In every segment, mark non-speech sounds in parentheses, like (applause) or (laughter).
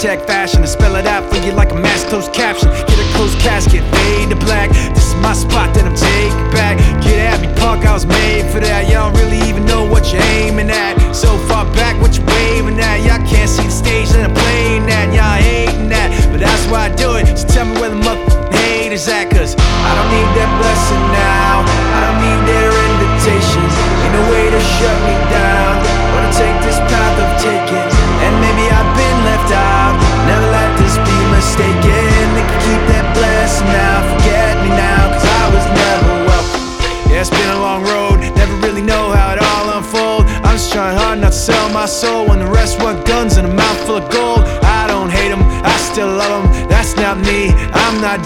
check that.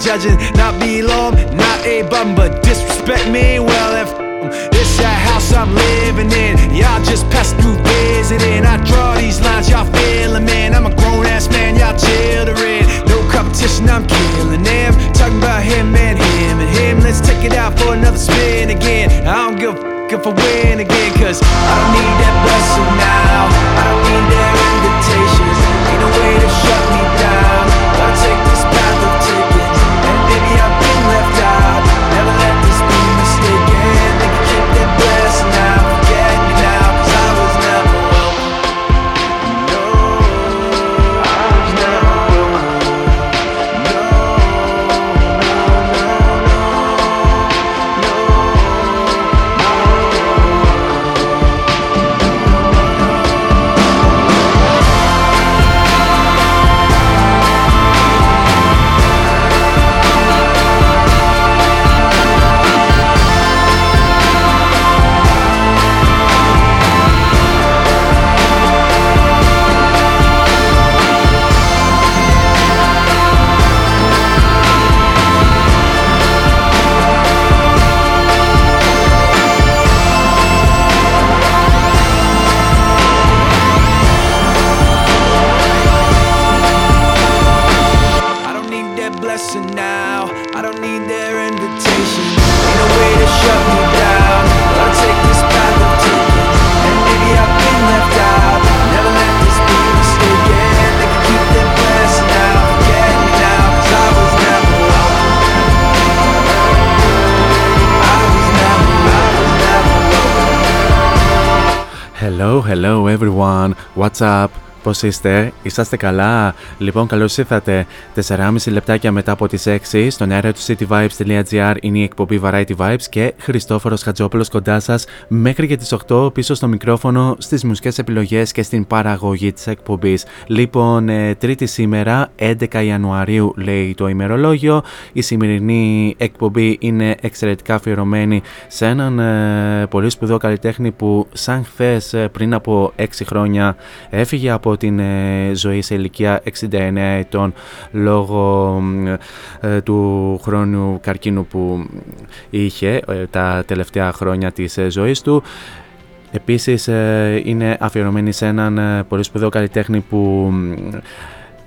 Judging, not below 'em, not a bum, but disrespect me. Well, if this that house I'm living in, y'all just pass through visiting. I draw these lines, y'all feeling, man. I'm a grown ass man, y'all children. No competition, I'm killing them. Talking about him and him and him. Let's take it out for another spin again. I don't give a f- if I win again, cause I don't need that blessing now. What's up? Πώς είστε, είσαστε καλά; Λοιπόν, καλώς ήρθατε. 4,5 λεπτάκια μετά από τις 6 στον αέρα του cityvibes.gr είναι η εκπομπή Variety Vibes και Χριστόφορος Χατζόπουλος κοντά σας μέχρι και τις 8 πίσω στο μικρόφωνο στις μουσικές επιλογές και στην παραγωγή της εκπομπής. Λοιπόν, ε, τρίτη σήμερα, 11 Ιανουαρίου λέει το ημερολόγιο. Η σημερινή εκπομπή είναι εξαιρετικά αφιερωμένη σε έναν ε, πολύ σπουδαίο καλλιτέχνη που σαν χθες πριν από 6 χρόνια έφυγε από την ε, ζωή σε ηλικία 69 ετών λόγω ε, του χρόνου καρκίνου που είχε ε, τα τελευταία χρόνια της ε, ζωής του. Επίσης ε, είναι αφιερωμένη σε έναν ε, πολύ σπουδαίο καλλιτέχνη που μ,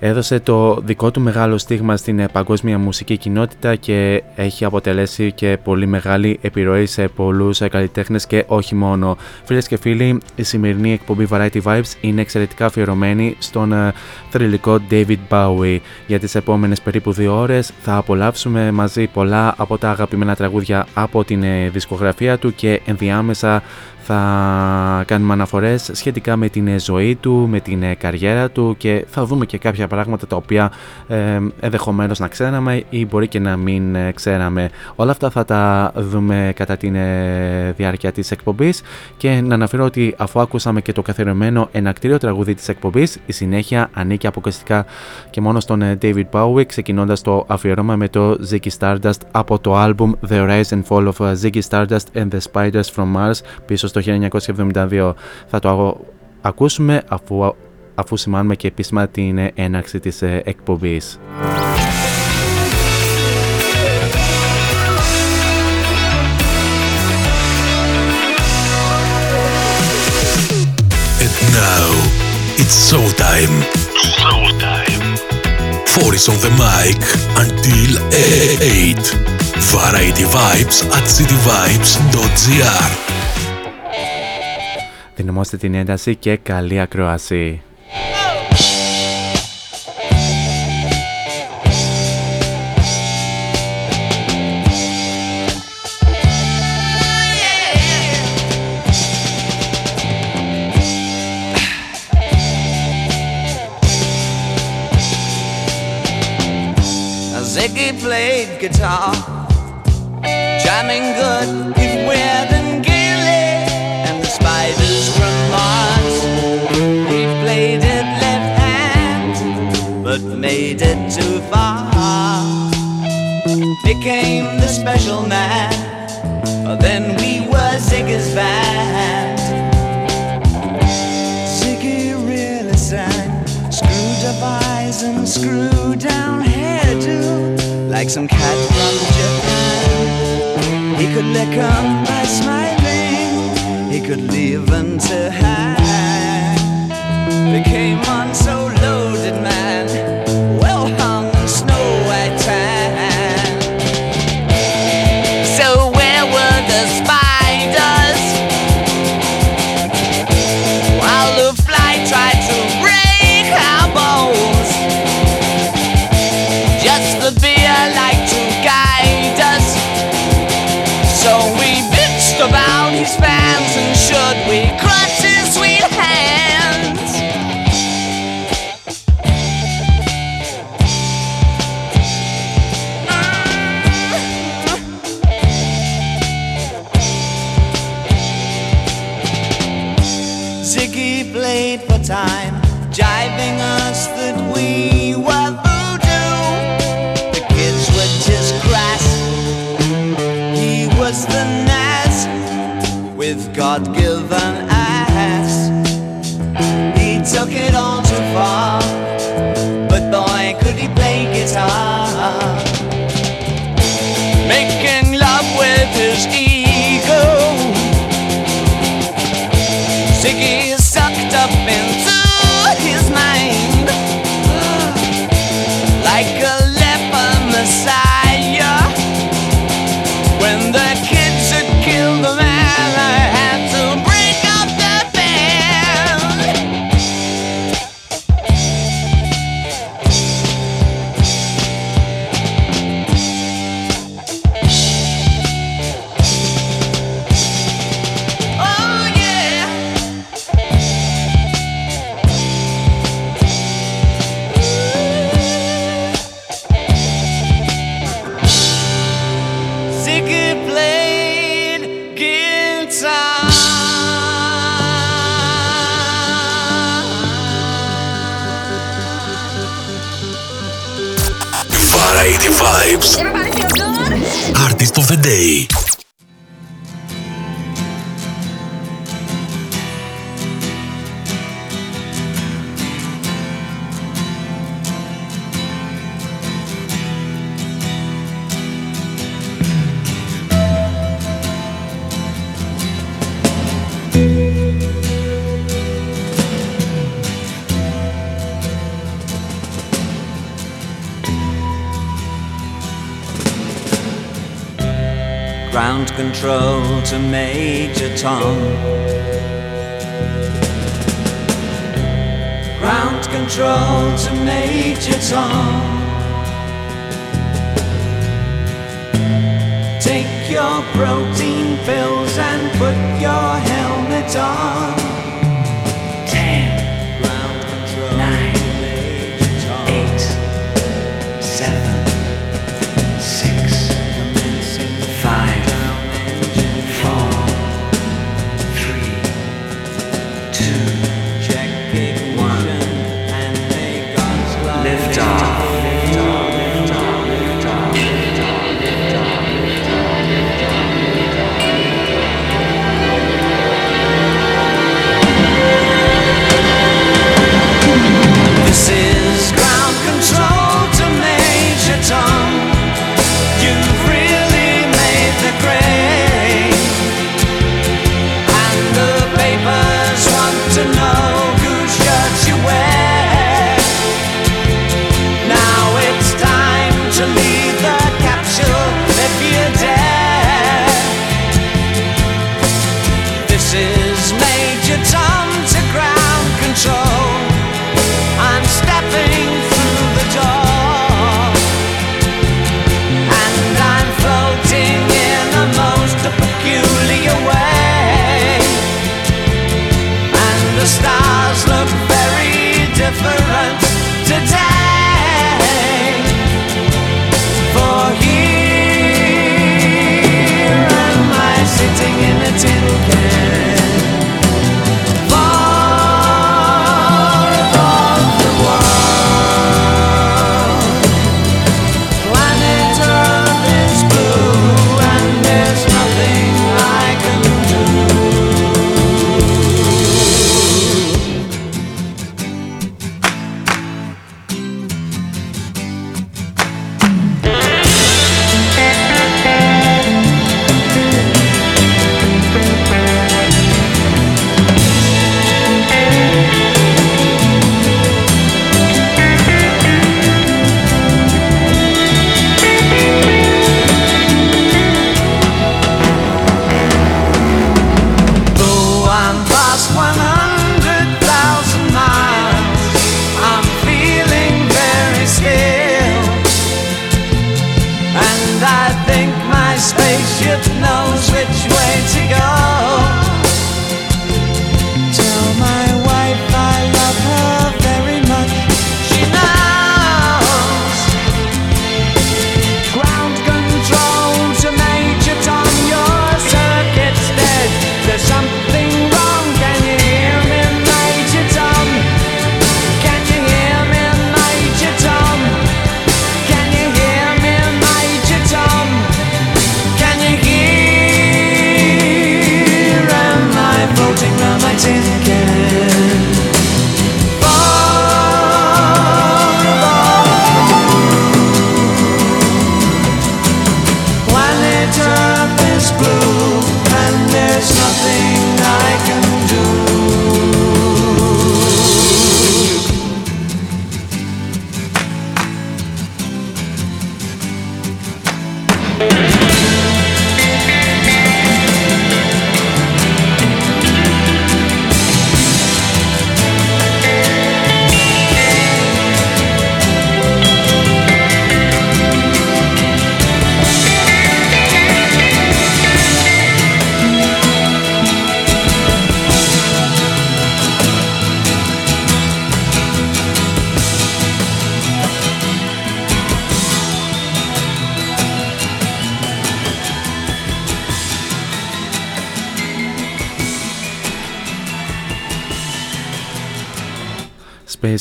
έδωσε το δικό του μεγάλο στίγμα στην ε, παγκόσμια μουσική κοινότητα και έχει αποτελέσει και πολύ μεγάλη επιρροή σε πολλούς ε, καλλιτέχνες και όχι μόνο. Φίλες και φίλοι, η σημερινή εκπομπή Variety Vibes είναι εξαιρετικά αφιερωμένη στον ε, θρηλυκό David Bowie. Για τις επόμενες περίπου δύο ώρες θα απολαύσουμε μαζί πολλά από τα αγαπημένα τραγούδια από την ε, δισκογραφία του και ενδιάμεσα θα κάνουμε αναφορές σχετικά με την ε, ζωή του, με την ε, καριέρα του και θα δούμε και κάποια πράγματα τα οποία ε, ενδεχομένως να ξέραμε ή μπορεί και να μην ε, ξέραμε. Όλα αυτά θα τα δούμε κατά τη ε, διάρκεια της εκπομπής και να αναφέρω ότι αφού ακούσαμε και το καθιερωμένο ενακτήριο τραγούδι της εκπομπής, η συνέχεια ανήκει αποκλειστικά και μόνο στον ε, David Bowie ξεκινώντας το αφιερώμα με το Ziggy Stardust από το album The Rise and Fall of Ziggy Stardust and the Spiders from Mars πίσω στο το 1972 θα το ακούσουμε αφού, αφού σημάνουμε και επίσημα την έναρξη της εκπομπής. And now it's show time. Show time. Four is on the mic until 8. Variety Vibes at cityvibes.gr Δυναμώστε την ένταση και καλή ακρόαση. Ziggy played guitar, jamming good carried it too far. Became the special man, then we were Ziggy's band. Ziggy really sang, screwed up eyes and screw down hairdo, like some cat from Japan. He could lick on by smiling, he could leave until high. Became on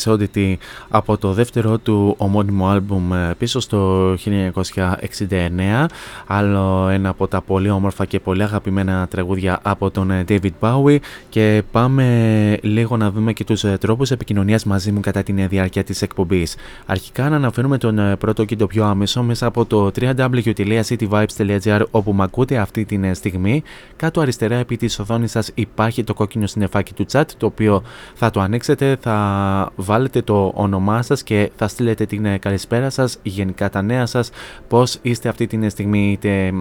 Oddity από το δεύτερο του ομώνυμο άλμπουμ ε, πίσω στο 1969 άλλο ένα από τα πολύ όμορφα και πολύ αγαπημένα τραγούδια από τον ε, David Bowie και πάμε λίγο να δούμε και τους ε, τρόπους επικοινωνίας μαζί μου κατά την διάρκεια της εκπομπής. Αρχικά να αναφέρουμε τον πρώτο και το πιο άμεσο μέσα από το www.cityvibes.gr όπου με ακούτε αυτή τη στιγμή. Κάτω αριστερά επί της οθόνης σας υπάρχει το κόκκινο συννεφάκι του chat το οποίο θα το ανοίξετε, θα βάλετε το όνομά σας και θα στείλετε την ε, καλησπέρα σας, γενικά τα νέα σας, πώς είστε αυτή τη στιγμή είτε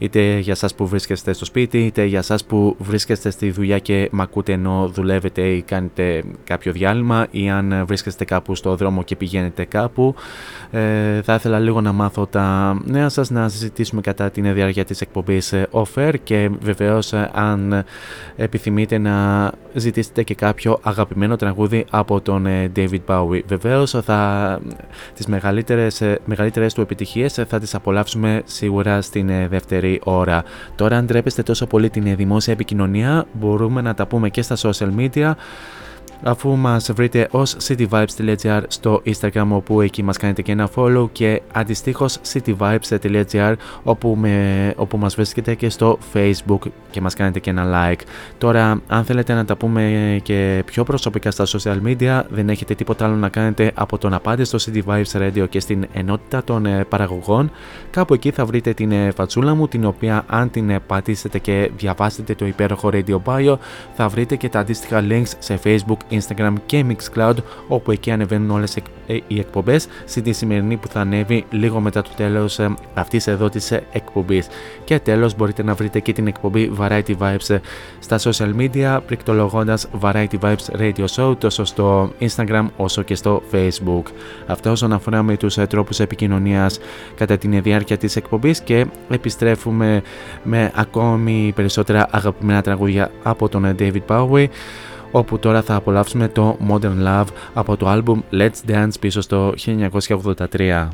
είτε για σας που βρίσκεστε στο σπίτι, είτε για σας που βρίσκεστε στη δουλειά και μ' ακούτε ενώ δουλεύετε ή κάνετε κάποιο διάλειμμα ή αν βρίσκεστε κάπου στο δρόμο και πηγαίνετε κάπου. Ε, θα ήθελα λίγο να μάθω τα νέα σας, να συζητήσουμε κατά την διάρκεια της εκπομπής ε, offer και βεβαίως ε, αν επιθυμείτε να ζητήσετε και κάποιο αγαπημένο τραγούδι από τον ε, David Bowie. Βεβαίως θα, τις μεγαλύτερες, μεγαλύτερες του επιτυχίες θα τις απολαύσουμε σίγουρα στην δεύτερη ώρα. Τώρα αν ντρέπεστε τόσο πολύ την δημόσια επικοινωνία μπορούμε να τα πούμε και στα social media αφού μας βρείτε ως cityvibes.gr στο Instagram όπου εκεί μας κάνετε και ένα follow και αντιστοίχως cityvibes.gr όπου, με, όπου μας βρίσκετε και στο Facebook και μας κάνετε και ένα like. Τώρα αν θέλετε να τα πούμε και πιο προσωπικά στα social media δεν έχετε τίποτα άλλο να κάνετε από το να πάτε στο City Vibes Radio και στην ενότητα των ε, παραγωγών κάπου εκεί θα βρείτε την ε, φατσούλα μου την οποία αν την ε, πατήσετε και διαβάσετε το υπέροχο Radio Bio θα βρείτε και τα αντίστοιχα links σε Facebook, Instagram και Mixcloud όπου εκεί ανεβαίνουν όλες ε, οι εκπομπές στη σημερινή που θα ανέβει λίγο μετά το τέλος ε, αυτής εδώ της ε, εκπομπής. Και τέλος μπορείτε να βρείτε και την εκπομπή Variety Vibes στα social media πληκτρολογώντας Variety Vibes Radio Show τόσο στο Instagram όσο και στο Facebook. Αυτό όσον αφορά με τους τρόπους επικοινωνίας κατά την διάρκεια της εκπομπής και επιστρέφουμε με ακόμη περισσότερα αγαπημένα τραγούδια από τον David Bowie όπου τώρα θα απολαύσουμε το Modern Love από το άλμπουμ Let's Dance πίσω στο 1983.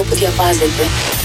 não podia fazer.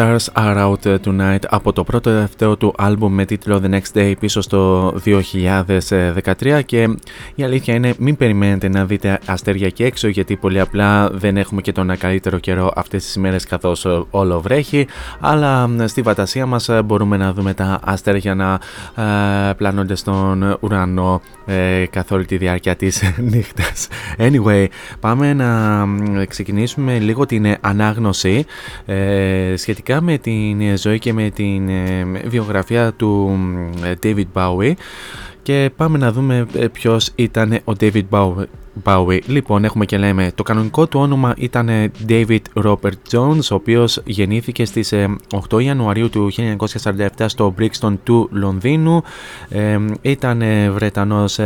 Stars Are Out Tonight από το πρώτο τελευταίο του άλμπουμ με τίτλο The Next Day πίσω στο 2013 και η αλήθεια είναι μην περιμένετε να δείτε αστέρια και έξω γιατί πολύ απλά δεν έχουμε και τον καλύτερο καιρό αυτές τις ημέρες καθώς όλο βρέχει αλλά στη φαντασία μας μπορούμε να δούμε τα αστέρια να ε, πλάνονται στον ουρανό ε, καθ' όλη τη διάρκεια της (laughs) νύχτας. Anyway, πάμε να ξεκινήσουμε λίγο την ανάγνωση ε, σχετικά με την ζωή και με την ε, βιογραφία του ε, David Bowie και πάμε να δούμε ε, ποιος ήταν ο David Bowie. Λοιπόν, έχουμε και λέμε, το κανονικό του όνομα ήταν David Robert Jones, ο οποίος γεννήθηκε στις 8 Ιανουαρίου του 1947 στο Brixton του Λονδίνου. ήταν Βρετανός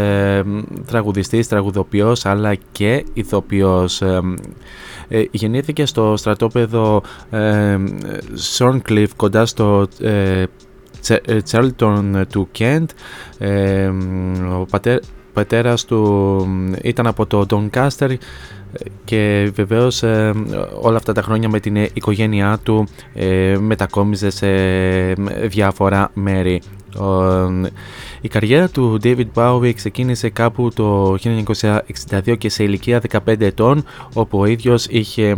τραγουδιστής, τραγουδοποιός, αλλά και ηθοποιός. Ε, γεννήθηκε στο στρατόπεδο ε, Σόρνκλιφ κοντά στο ε, Τσάρλτον του Κέντ. Ο πατέρ, πατέρας του ήταν από το Doncaster και βεβαίως ε, όλα αυτά τα χρόνια με την οικογένειά του ε, μετακόμιζε σε διάφορα μέρη. Η καριέρα του David Bowie ξεκίνησε κάπου το 1962 και σε ηλικία 15 ετών όπου ο ίδιος είχε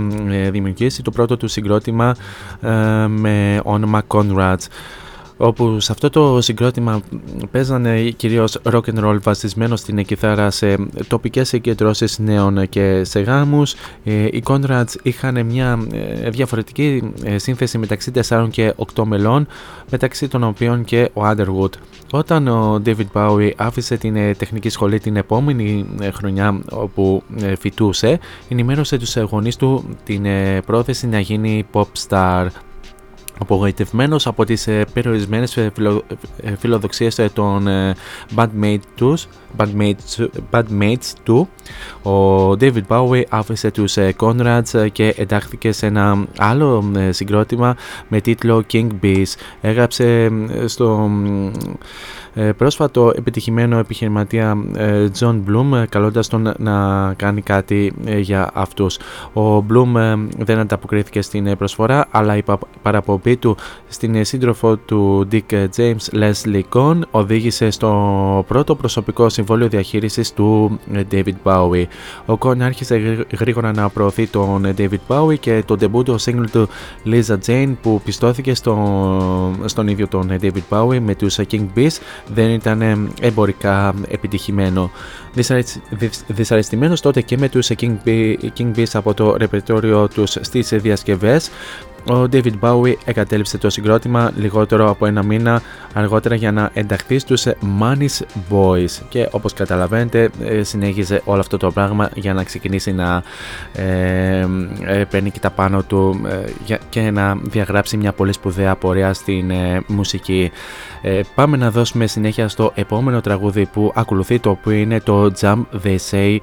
δημιουργήσει το πρώτο του συγκρότημα με όνομα Conrads όπου σε αυτό το συγκρότημα παίζανε κυρίως rock and roll βασισμένο στην κιθάρα σε τοπικές συγκεντρώσεις νέων και σε γάμους. Ε, οι Conrads είχαν μια ε, διαφορετική ε, σύνθεση μεταξύ 4 και 8 μελών, μεταξύ των οποίων και ο Underwood. Όταν ο David Bowie άφησε την τεχνική σχολή την επόμενη χρονιά όπου φοιτούσε, ενημέρωσε τους γονείς του την πρόθεση να γίνει pop star Απογοητευμένος από τις ε, περιορισμένες ε, φιλο, ε, φιλοδοξίες ε, των ε, bandmates, τους, bandmates, bandmates του, ο David Bowie άφησε τους ε, Conrads και εντάχθηκε σε ένα άλλο συγκρότημα με τίτλο King Bees. Έγραψε στο ε, πρόσφατο επιτυχημένο επιχειρηματία ε, John Bloom ε, καλώντας τον να κάνει κάτι για αυτούς. Ο Bloom δεν ανταποκρίθηκε στην προσφορά αλλά η παραπομπή του στην σύντροφο του Dick James Leslie Cohn οδήγησε στο πρώτο προσωπικό συμβόλαιο διαχείρισης του David Bowie. Ο Cohn άρχισε γρήγορα να προωθεί τον David Bowie και το debut single του Lisa Jane που πιστώθηκε στο, στον ίδιο τον David Bowie με τους King Bees δεν ήταν εμπορικά επιτυχημένο. Δυσαρεστημένος τότε και με τους King, King Bees από το ρεπερτόριο τους στις διασκευές, ο David Bowie εγκατέλειψε το συγκρότημα λιγότερο από ένα μήνα αργότερα για να ενταχθεί στους Money's Boys και όπως καταλαβαίνετε ε, συνέχιζε όλο αυτό το πράγμα για να ξεκινήσει να ε, ε παίρνει και τα πάνω του ε, και να διαγράψει μια πολύ σπουδαία πορεία στην μουσική. πάμε να δώσουμε συνέχεια στο επόμενο τραγούδι που ακολουθεί το οποίο είναι το Jump They Say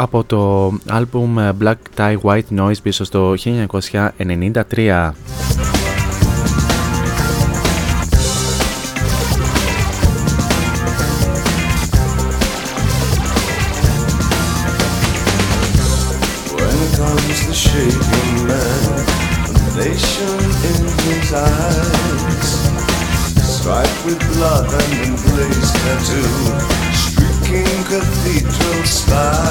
από το άλμπουμ Black Tie White Noise πίσω στο 1993. striped with blood and emblazed tattoo King Cathedral style.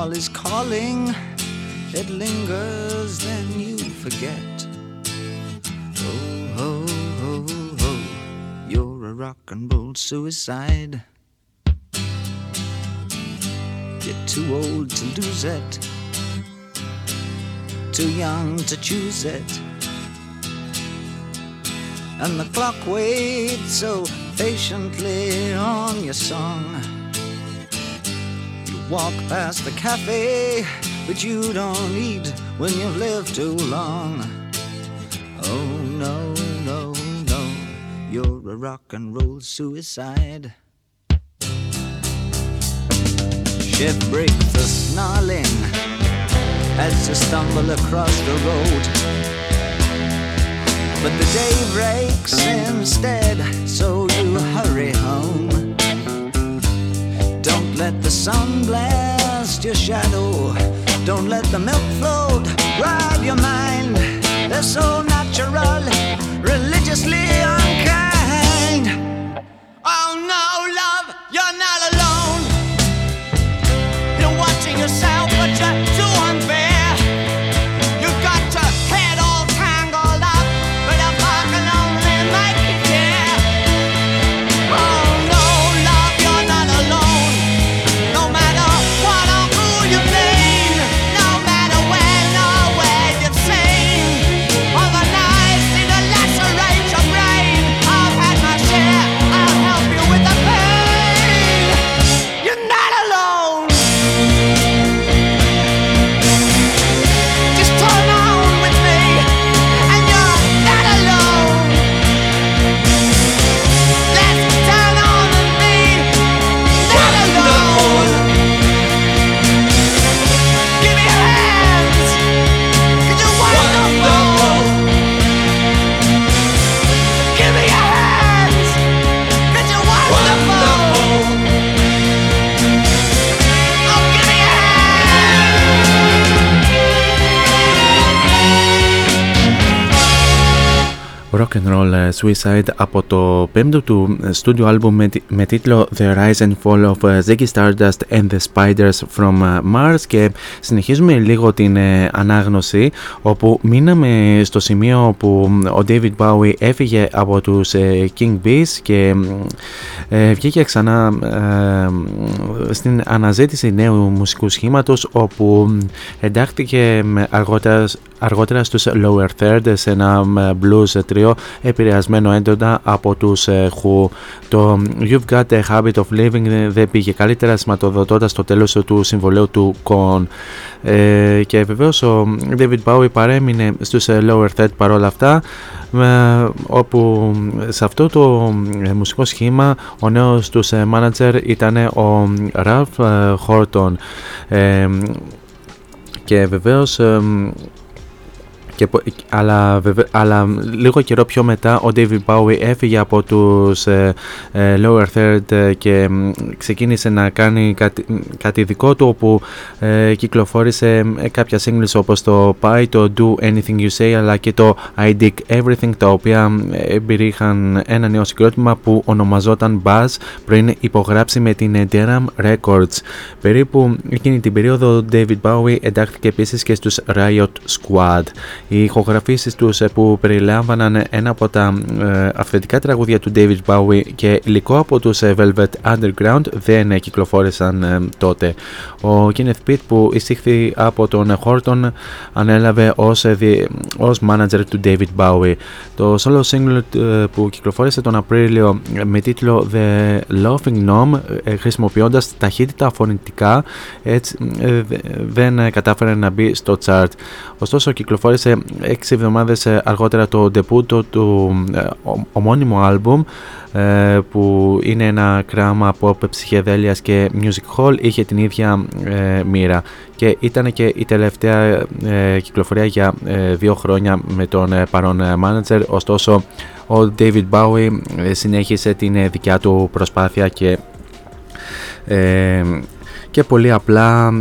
Wall is calling, it lingers, then you forget. Oh, ho, ho, ho, you're a rock and roll suicide. You're too old to lose it, too young to choose it. And the clock waits so patiently on your song. Walk past the cafe, but you don't eat when you've lived too long. Oh no, no, no, you're a rock and roll suicide. Shift breaks the snarling as you stumble across the road. But the day breaks instead, so you hurry home. Let the sun blast your shadow. Don't let the milk float rob your mind. They're so natural, religiously unkind. Oh no, love, and Roll ε, Suicide από το πέμπτο του studio album με, τι- με τίτλο The Rise and Fall of ε, Ziggy Stardust and the Spiders from ε, Mars και συνεχίζουμε λίγο την ε, ανάγνωση όπου μείναμε στο σημείο που ο David Bowie έφυγε από τους ε, King Bees και ε, βγήκε ξανά ε, στην αναζήτηση νέου μουσικού σχήματος όπου εντάχθηκε με αργότερα, αργότερα στους Lower Third σε ένα ε, blues τρίο επηρεασμένο έντονα από τους ε, Who. Το You've Got a Habit of Living δεν- δεν πήγε καλύτερα σηματοδοτώντας το τέλος του συμβολέου του Con. Ε, και βεβαίως ο David Bowie παρέμεινε στους ε, Lower Third παρόλα αυτά ε, όπου σε αυτό το ε, μουσικό σχήμα ο νέος τους ε, manager ήταν ο Ralph ε, Horton Ε, και βεβαίως ε, και, πο- αλλά, βεβαι- αλλά λίγο καιρό πιο μετά ο David Bowie έφυγε από τους ε, ε, Lower Third ε, και μ, ξεκίνησε να κάνει κάτι, μ, κάτι δικό του όπου ε, κυκλοφόρησε ε, κάποια singles όπως το Pie, το Do Anything You Say αλλά και το I Dig Everything τα οποία μ, εμπειρίχαν ένα νέο συγκρότημα που ονομαζόταν Buzz πριν υπογράψει με την ε, Durham Records. Περίπου εκείνη την περίοδο ο David Bowie εντάχθηκε επίσης και στους Riot Squad. Οι ηχογραφήσεις τους ε, που περιλάμβαναν ένα από τα ε, αυθεντικά τραγούδια του David Bowie και υλικό από τους ε, Velvet Underground δεν ε, κυκλοφόρησαν ε, τότε. Ο Kenneth Pitt που εισήχθη από τον Horton ανέλαβε ως, ε, δι- ως manager του David Bowie. Το solo single ε, που κυκλοφόρησε τον Απρίλιο ε, με τίτλο The Laughing Gnome ε, χρησιμοποιώντας ταχύτητα φωνητικά έτσι, ε, δε- δεν ε, κατάφερε να μπει στο chart. Ωστόσο κυκλοφόρησε έξι εβδομάδες αργότερα το debut του ομώνυμο άλμπουμ που είναι ένα κράμα pop ψυχεδέλειας και music hall είχε την ίδια μοίρα. Και ήταν και η τελευταία κυκλοφορία για δύο χρόνια με τον παρόν manager. Ωστόσο ο David Bowie συνέχισε την δικιά του προσπάθεια και και πολύ απλά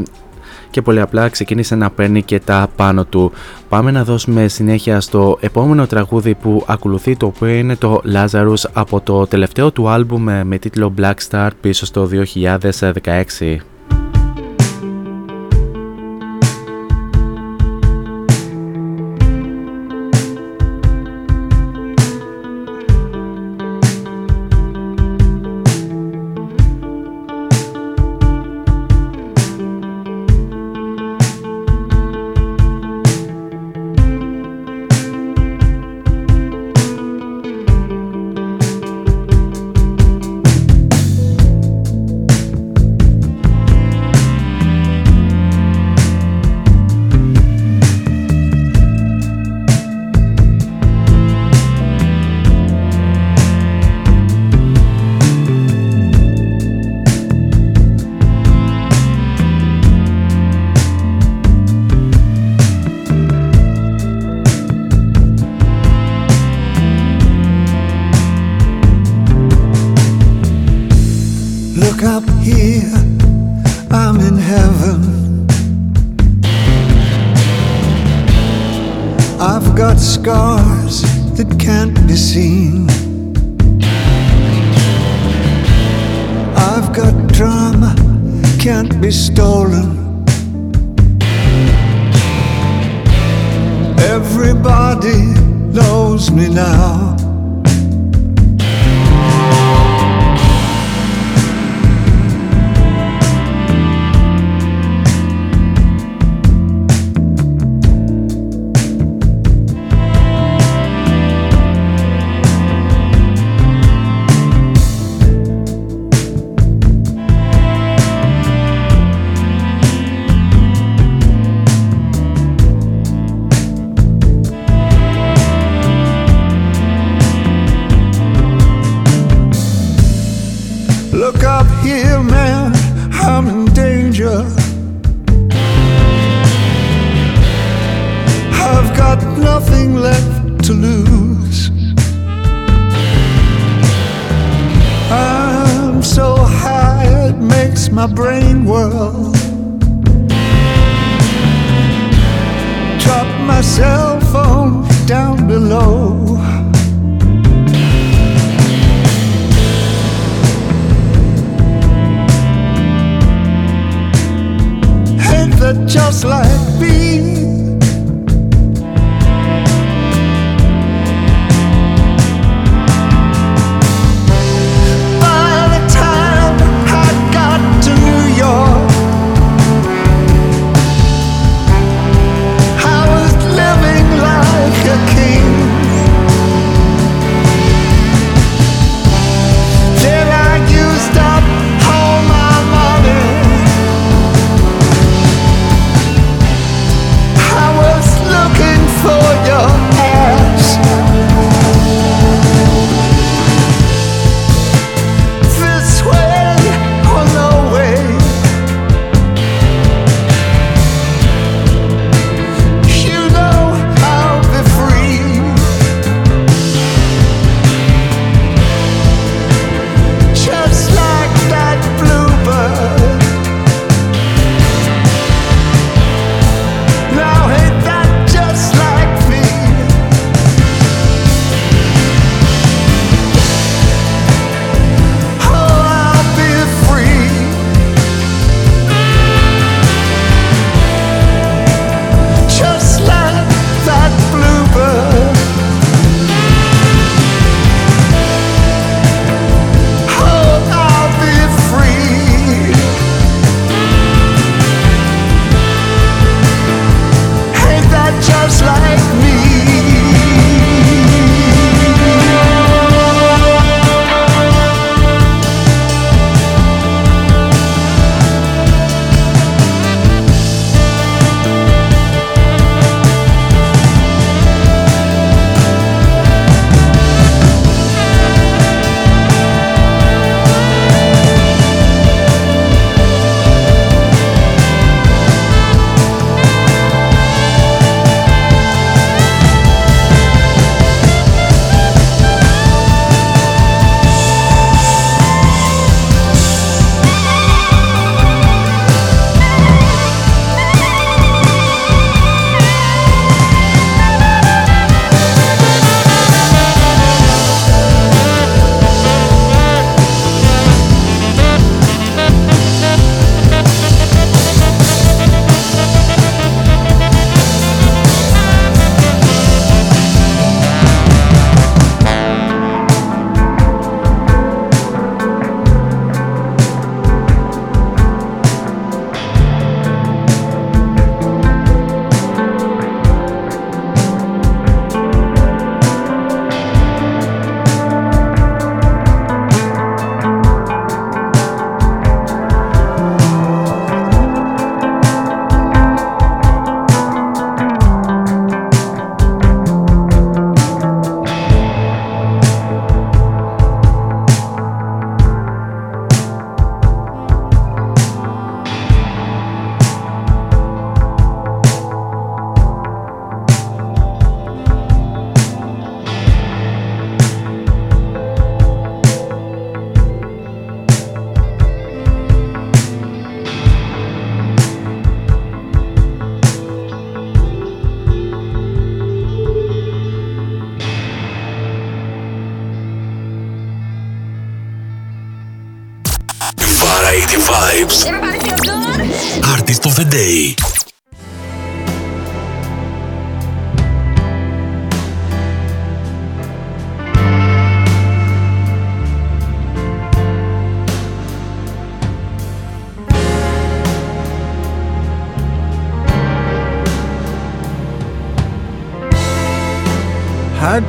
και πολύ απλά ξεκίνησε να παίρνει και τα πάνω του. Πάμε να δώσουμε συνέχεια στο επόμενο τραγούδι που ακολουθεί το οποίο είναι το Lazarus από το τελευταίο του άλμπουμ με τίτλο Black Star πίσω στο 2016. can't be stolen. Everybody knows me now.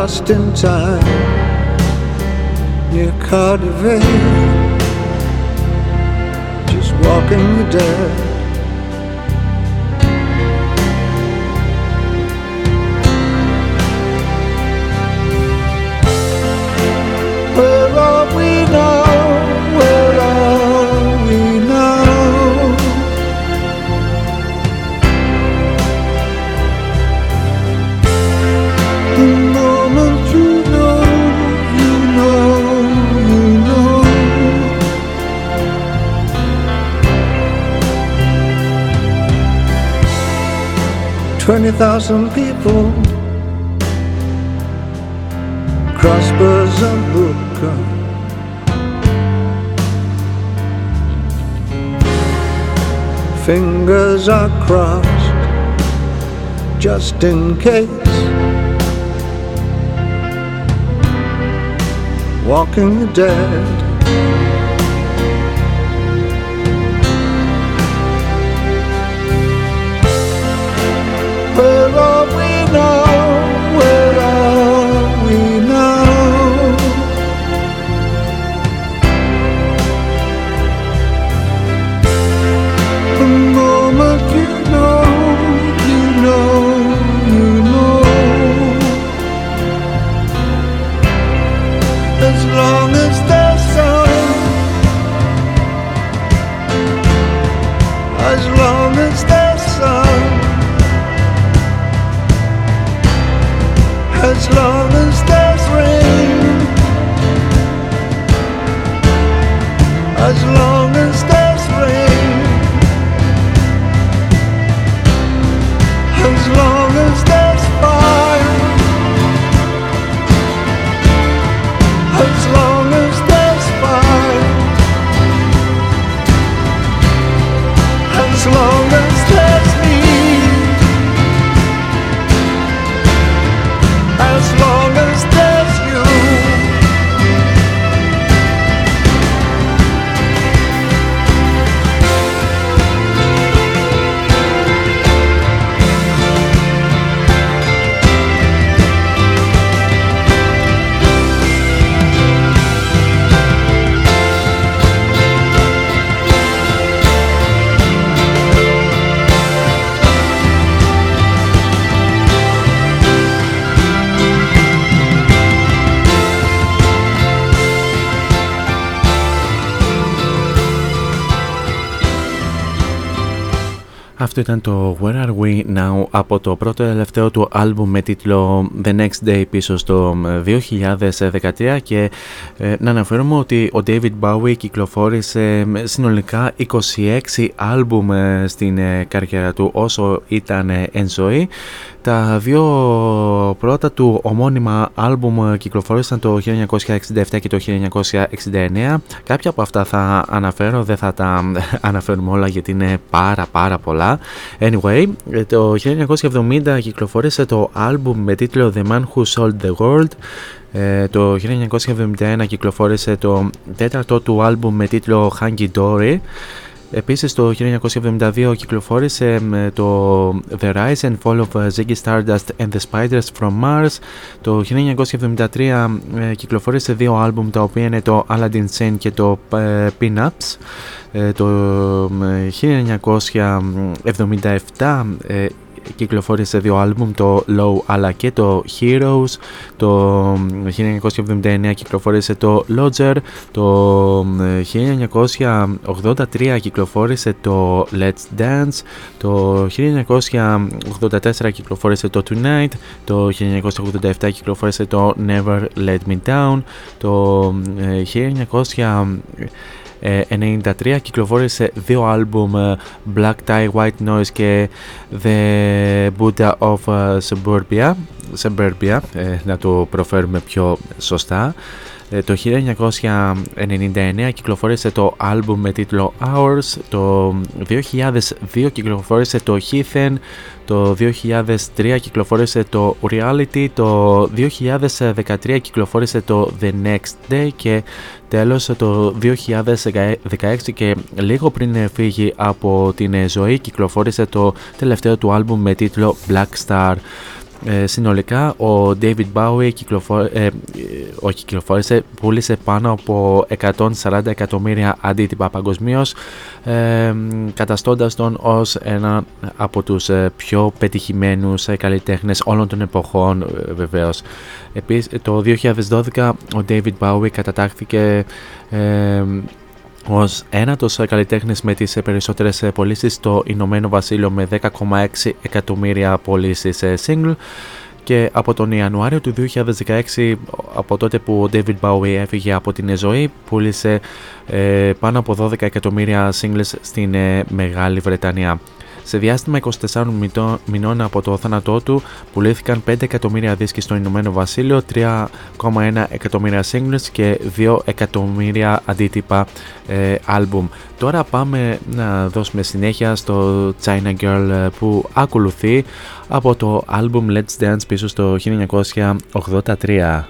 Lost in time. Near Cardiff Just walking the dead thousand people crossbows and Buka. Fingers are crossed just in case. Walking the dead. Αυτό ήταν το Where Are We Now από το πρώτο τελευταίο του άλμπουμ με τίτλο The Next Day πίσω στο 2013 και ε, να αναφέρουμε ότι ο David Bowie κυκλοφόρησε συνολικά 26 άλμπουμ ε, στην ε, καριέρα του όσο ήταν εν ζωή. Τα δύο πρώτα του ομώνυμα άλμπουμ κυκλοφόρησαν το 1967 και το 1969. Κάποια από αυτά θα αναφέρω, δεν θα τα αναφέρουμε όλα γιατί είναι πάρα πάρα πολλά. Anyway, το 1970 κυκλοφόρησε το άλμπουμ με τίτλο The Man Who Sold the World. Ε, το 1971 κυκλοφόρησε το τέταρτο του άλμπουμ με τίτλο Hanky Dory. Επίσης το 1972 κυκλοφόρησε το The Rise and Fall of Ziggy Stardust and the Spiders from Mars. Το 1973 κυκλοφόρησε δύο άλμπουμ τα οποία είναι το Aladdin Sane και το Pin-Ups. Το 1977 κυκλοφόρησε δύο άλμπουμ, το Low αλλά και το Heroes. Το 1979 κυκλοφόρησε το Lodger. Το 1983 κυκλοφόρησε το Let's Dance. Το 1984 κυκλοφόρησε το Tonight. Το 1987 κυκλοφόρησε το Never Let Me Down. Το 1900 1993 κυκλοφόρησε δύο άλμπουμ Black Tie White Noise και The Buddha of Suburbia, Suburbia να το προφέρουμε πιο σωστά. Το 1999 κυκλοφόρησε το άλμπουμ με τίτλο Hours, το 2002 κυκλοφόρησε το Heathen, το 2003 κυκλοφόρησε το Reality, το 2013 κυκλοφόρησε το The Next Day και τέλος το 2016 και λίγο πριν φύγει από την ζωή κυκλοφόρησε το τελευταίο του άλμπουμ με τίτλο Black Star. Ε, συνολικά ο David Bowie κυκλοφόρ, ε, όχι κυκλοφόρησε, πούλησε πάνω από 140 εκατομμύρια αντίτυπα παγκοσμίω, ε, καταστώντας τον ως ένα από τους ε, πιο πετυχημένους ε, καλλιτέχνες όλων των εποχών ε, βεβαίως. Επίσης το 2012 ο David Bowie κατατάχθηκε Ω ένατο καλλιτέχνης με τις περισσότερες πωλήσεις στο Ηνωμένο Βασίλειο με 10,6 εκατομμύρια πωλήσεις single και από τον Ιανουάριο του 2016 από τότε που ο David Bowie έφυγε από την ζωή πούλησε ε, πάνω από 12 εκατομμύρια singles στην ε, Μεγάλη Βρετανία. Σε διάστημα 24 μηνών από το θάνατό του πουλήθηκαν 5 εκατομμύρια δίσκοι στο Ηνωμένο Βασίλειο, 3,1 εκατομμύρια singles και 2 εκατομμύρια αντίτυπα ε, άλμπουμ. Τώρα πάμε να δώσουμε συνέχεια στο China Girl ε, που ακολουθεί από το άλμπουμ Let's Dance πίσω στο 1983.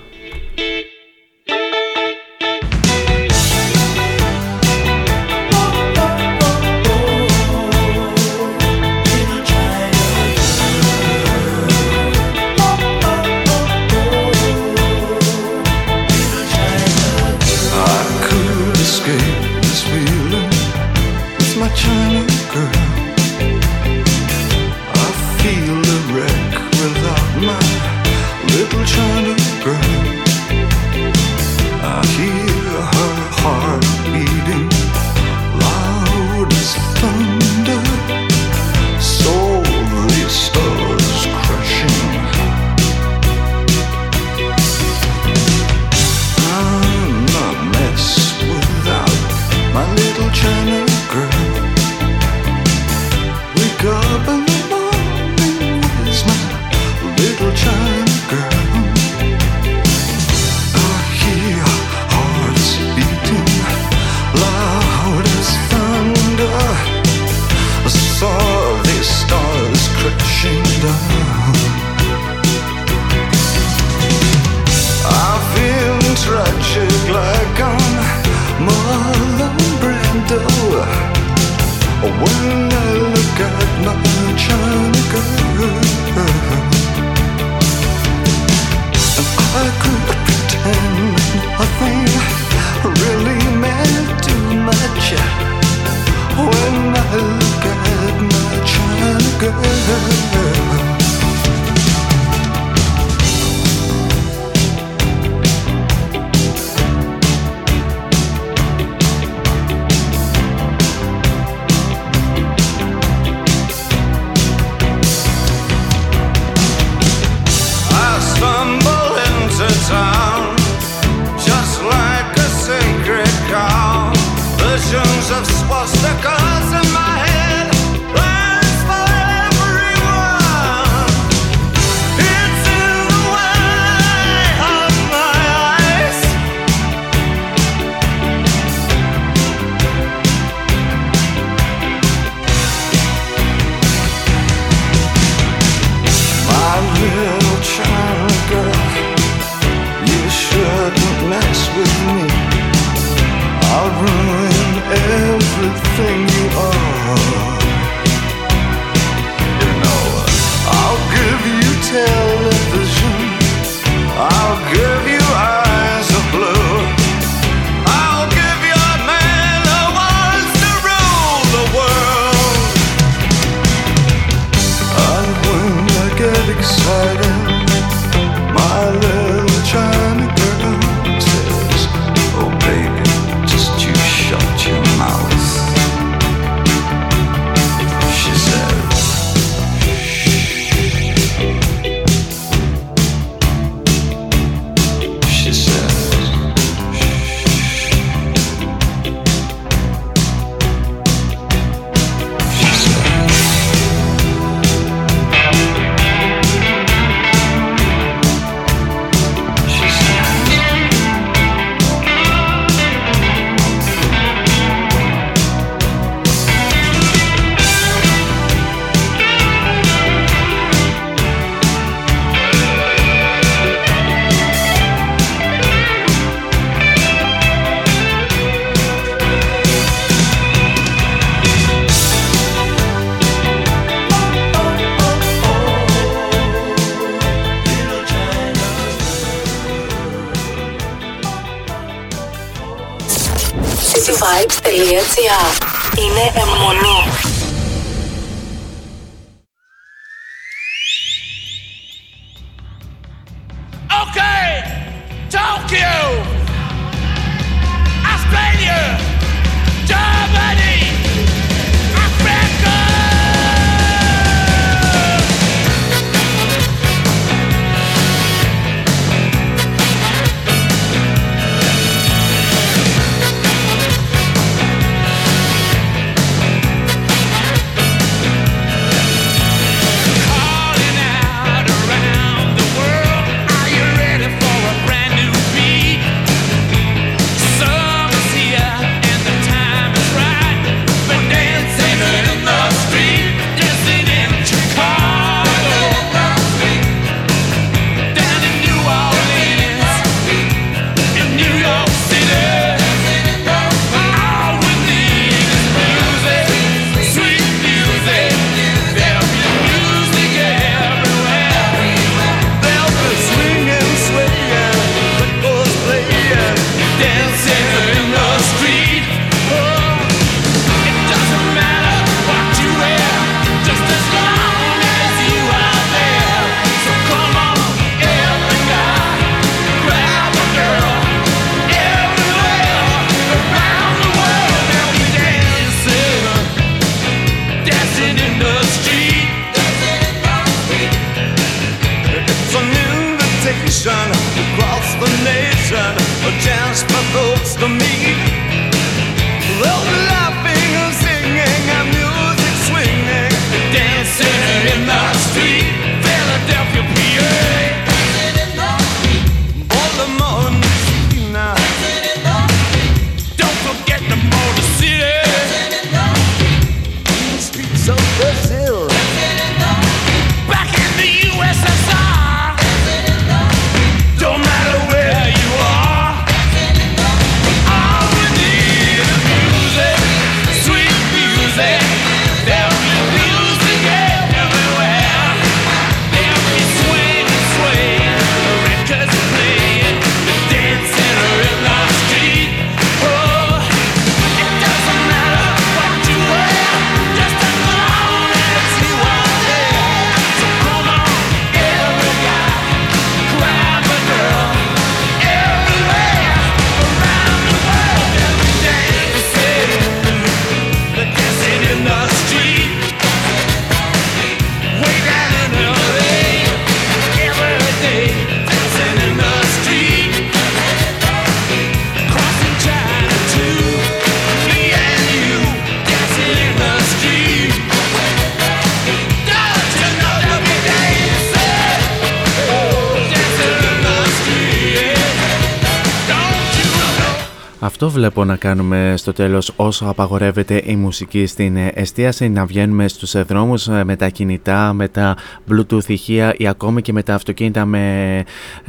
Αυτό βλέπω να κάνουμε στο τέλος όσο απαγορεύεται η μουσική στην εστίαση, να βγαίνουμε στους δρόμους με τα κινητά, με τα bluetooth ηχεία ή ακόμη και με τα αυτοκίνητα με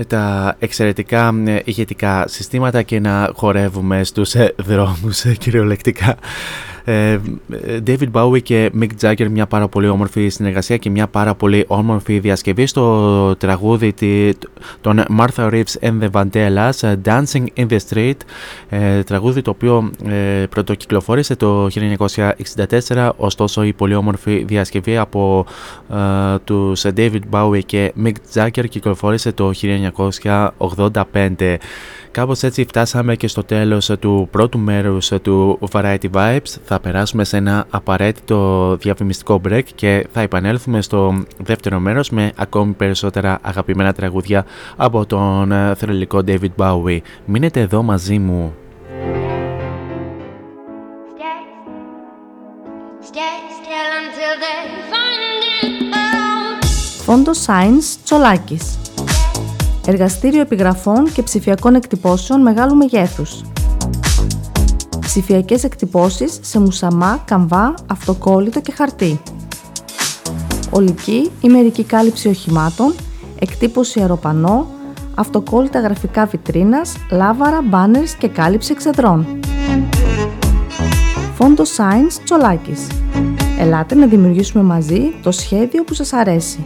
τα εξαιρετικά ηγετικά συστήματα και να χορεύουμε στους δρόμους κυριολεκτικά. Ε, David Bowie και Mick Jagger, μια πάρα πολύ όμορφη συνεργασία και μια πάρα πολύ όμορφη διασκευή στο τραγούδι των Martha Reeves and the Vandellas, Dancing in the Street, ε, τραγούδι το οποίο ε, πρωτοκυκλοφόρησε το 1964, ωστόσο η πολύ όμορφη διασκευή από ε, τους David Bowie και Mick Jagger κυκλοφόρησε το 1985. Κάπως έτσι φτάσαμε και στο τέλος του πρώτου μέρους του Variety Vibes. Θα περάσουμε σε ένα απαραίτητο διαφημιστικό break και θα επανέλθουμε στο δεύτερο μέρος με ακόμη περισσότερα αγαπημένα τραγούδια από τον θρελικό David Bowie. Μείνετε εδώ μαζί μου. Φόντο Science Τσολάκης Εργαστήριο επιγραφών και ψηφιακών εκτυπώσεων μεγάλου μεγέθους. Ψηφιακές εκτυπώσεις σε μουσαμά, καμβά, αυτοκόλλητο και χαρτί. Ολική ή μερική κάλυψη οχημάτων, εκτύπωση αεροπανό, αυτοκόλλητα γραφικά βιτρίνας, λάβαρα, μπάνερς και κάλυψη εξεδρών. Φόντο Science Τσολάκης. Ελάτε να δημιουργήσουμε μαζί το σχέδιο που σας αρέσει.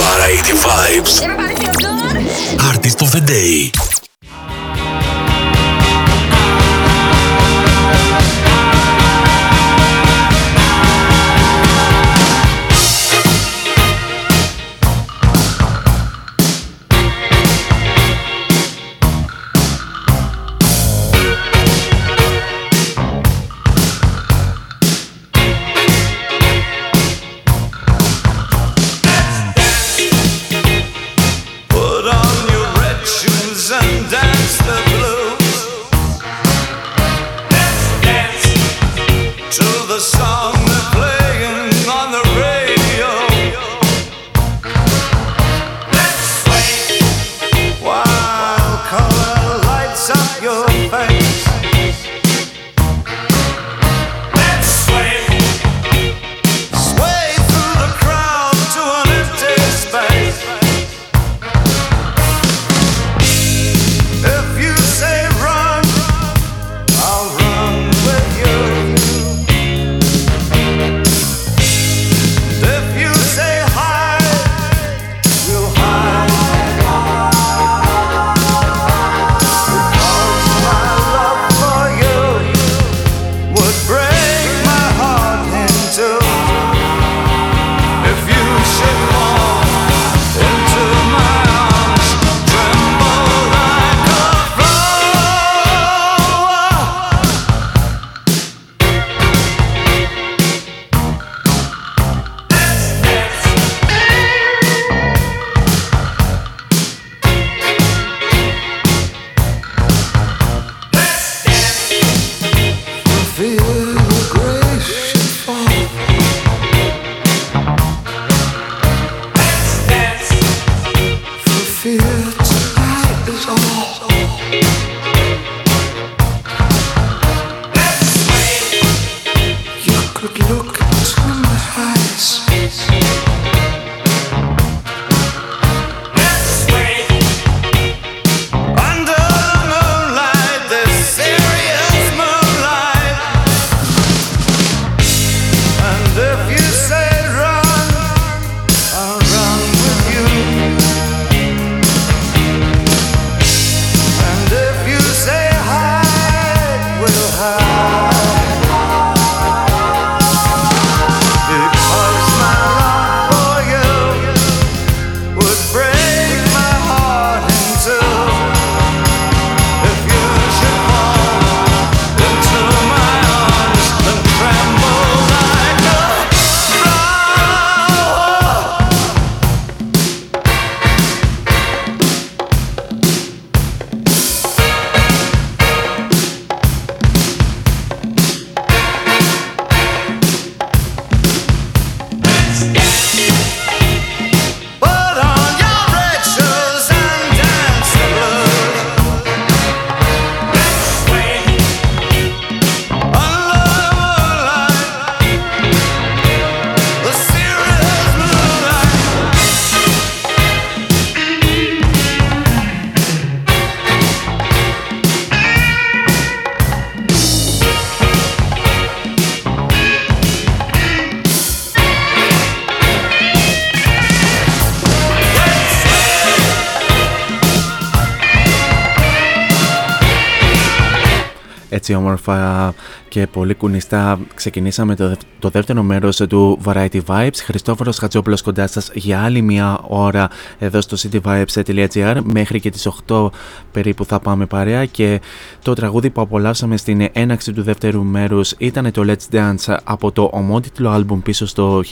Variety Vibes. Artist of the Day. Έτσι όμορφα και πολύ κουνιστά ξεκινήσαμε το, το δεύτερο μέρος του Variety Vibes. Χριστόφορος Χατζόπουλος κοντά σας για άλλη μια ώρα εδώ στο cityvibes.gr μέχρι και τις 8 περίπου θα πάμε παρέα και το τραγούδι που απολαύσαμε στην έναξη του δεύτερου μέρους ήταν το Let's Dance από το ομότιτλο άλμπουμ πίσω στο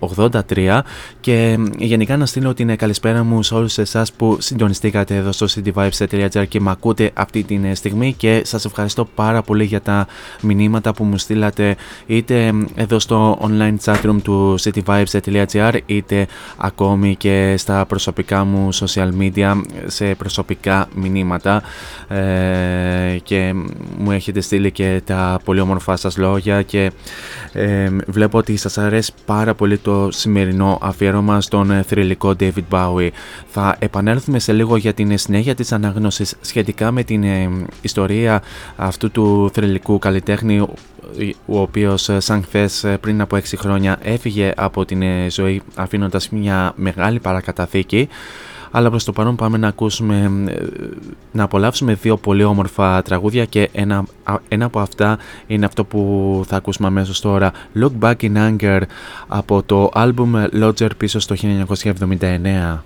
1983 και γενικά να στείλω την καλησπέρα μου σε όλους εσάς που συντονιστήκατε εδώ στο cityvibes.gr και με ακούτε αυτή τη στιγμή και σας ευχαριστώ πάρα πολύ για τα μηνύματα που μου στείλατε είτε εδώ στο online chatroom του cityvibes.gr είτε ακόμη και στα προσωπικά μου social media σε προσωπικά μηνύματα ε, και μου έχετε στείλει και τα πολύ όμορφα σας λόγια και ε, βλέπω ότι σας αρέσει πάρα πολύ το σημερινό αφιέρωμα στον θρηλυκό David Bowie. Θα επανέλθουμε σε λίγο για την συνέχεια της αναγνώσης σχετικά με την ε, ιστορία αυτού του θρηλυκού καλλιτέχνη ο οποίος ε, σαν χθες ε, πριν από 6 χρόνια έφυγε από την ε, ζωή αφήνοντας μια μεγάλη παρακαταθήκη. Αλλά προς το παρόν πάμε να ακούσουμε να απολαύσουμε δύο πολύ όμορφα τραγούδια και ένα, ένα από αυτά είναι αυτό που θα ακούσουμε αμέσως τώρα. Look Back in Anger από το album Lodger πίσω στο 1979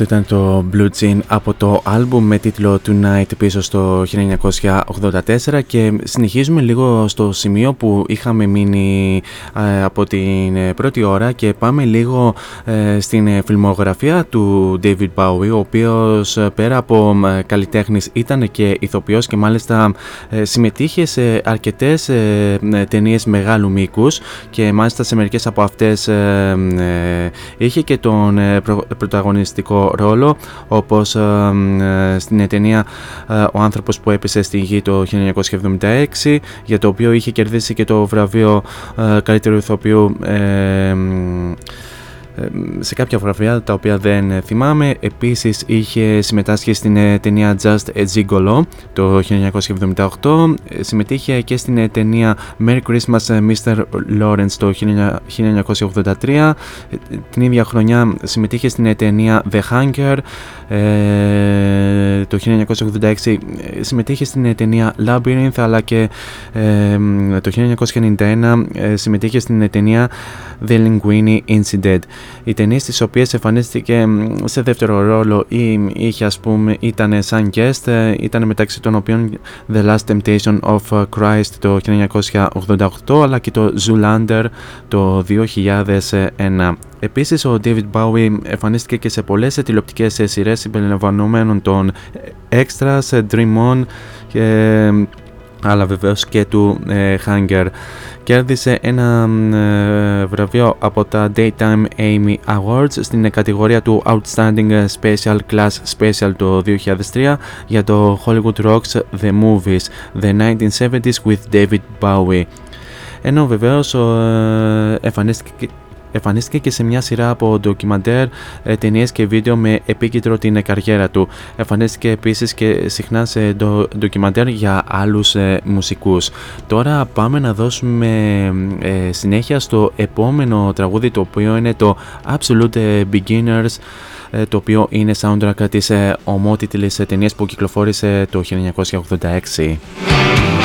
Αυτό ήταν το Blue Jean από το άλμπουμ με τίτλο Tonight πίσω στο 1984 και συνεχίζουμε λίγο στο σημείο που είχαμε μείνει ε, από την ε, πρώτη ώρα και πάμε λίγο ε, στην ε, φιλμογραφία του David Bowie ο οποίος ε, πέρα από ε, καλλιτέχνης ήταν και ηθοποιός και μάλιστα ε, συμμετείχε σε αρκετές ε, ε, ταινίες μεγάλου μήκους και μάλιστα σε μερικές από αυτές ε, ε, είχε και τον ε, προ- πρωταγωνιστικό ρόλο όπως ε, ε, στην ταινία ε, «Ο άνθρωπος που έπεσε στη γη» το 1976 για το οποίο είχε κερδίσει και το βραβείο ε, καλύτερου ηθοποιού ε, μ, ε, σε κάποια βραβεία τα οποία δεν ε, θυμάμαι. Επίσης είχε συμμετάσχει στην ε, ταινία Just a Gigolo το 1978. Ε, Συμμετείχε και στην ε, ταινία Merry Christmas ε, Mr. Lawrence το 1983. Ε, Την ίδια χρονιά συμμετείχε στην ε, ταινία The Hunger. Ε, το 1986 ε, συμμετείχε στην ε, ταινία Labyrinth αλλά και ε, μ, το 1991 ε, συμμετείχε στην ε, ταινία The Linguini Incident. Οι ταινίες τις οποίες εμφανίστηκε μ, σε δεύτερο ρόλο ή είχε ας πούμε ήταν σαν guest ε, ήταν μεταξύ των οποίων The Last Temptation of Christ το 1988 αλλά και το Zoolander το 2001. Επίσης ο David Bowie εμφανίστηκε και σε πολλές ε, τηλεοπτικές ε, σειρές συμπεριλαμβανομένων των Extras, ε, Dream On και αλλά βεβαίως και του ε, Hunger. Κέρδισε ένα μ, ε, βραβείο από τα Daytime Emmy Awards στην ε, κατηγορία του Outstanding ε, Special Class Special το 2003 για το Hollywood Rocks The Movies The 1970s with David Bowie. Ενώ βεβαίως ο, ε, εμφανίστηκε Εμφανίστηκε και σε μια σειρά από ντοκιμαντέρ, ε, ταινίες και βίντεο με επίκεντρο την ε, καριέρα του. Εμφανίστηκε επίσης και συχνά σε ντο, ντοκιμαντέρ για άλλους ε, μουσικούς. Τώρα πάμε να δώσουμε ε, συνέχεια στο επόμενο τραγούδι το οποίο είναι το Absolute Beginners ε, το οποίο είναι soundtrack της ε, ομότιτλης ε, ταινίας που κυκλοφόρησε το 1986.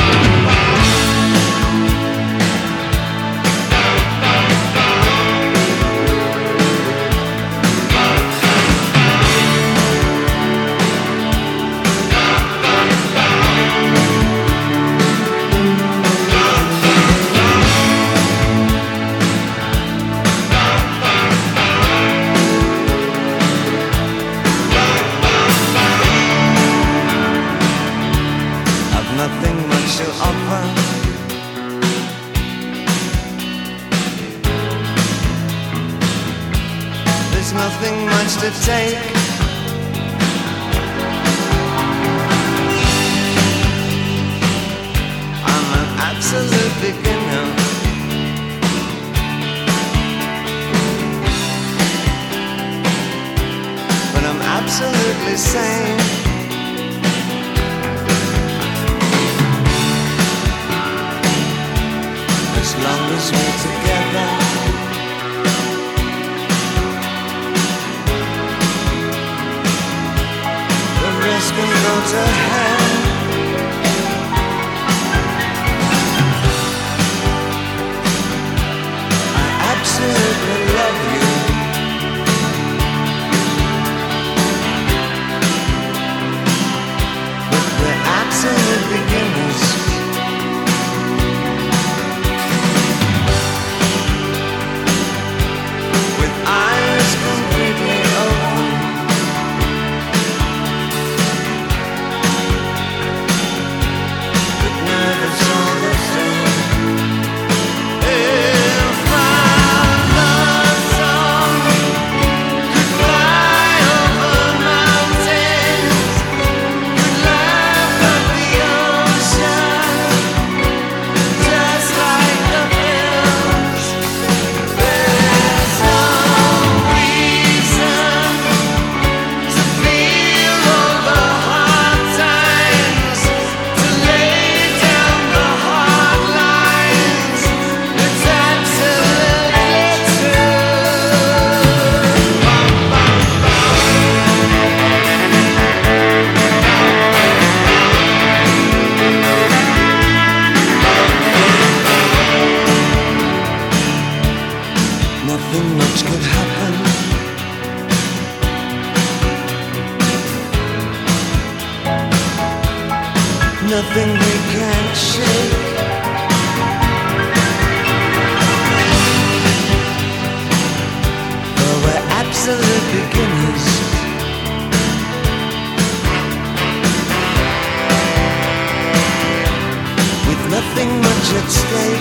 magic stay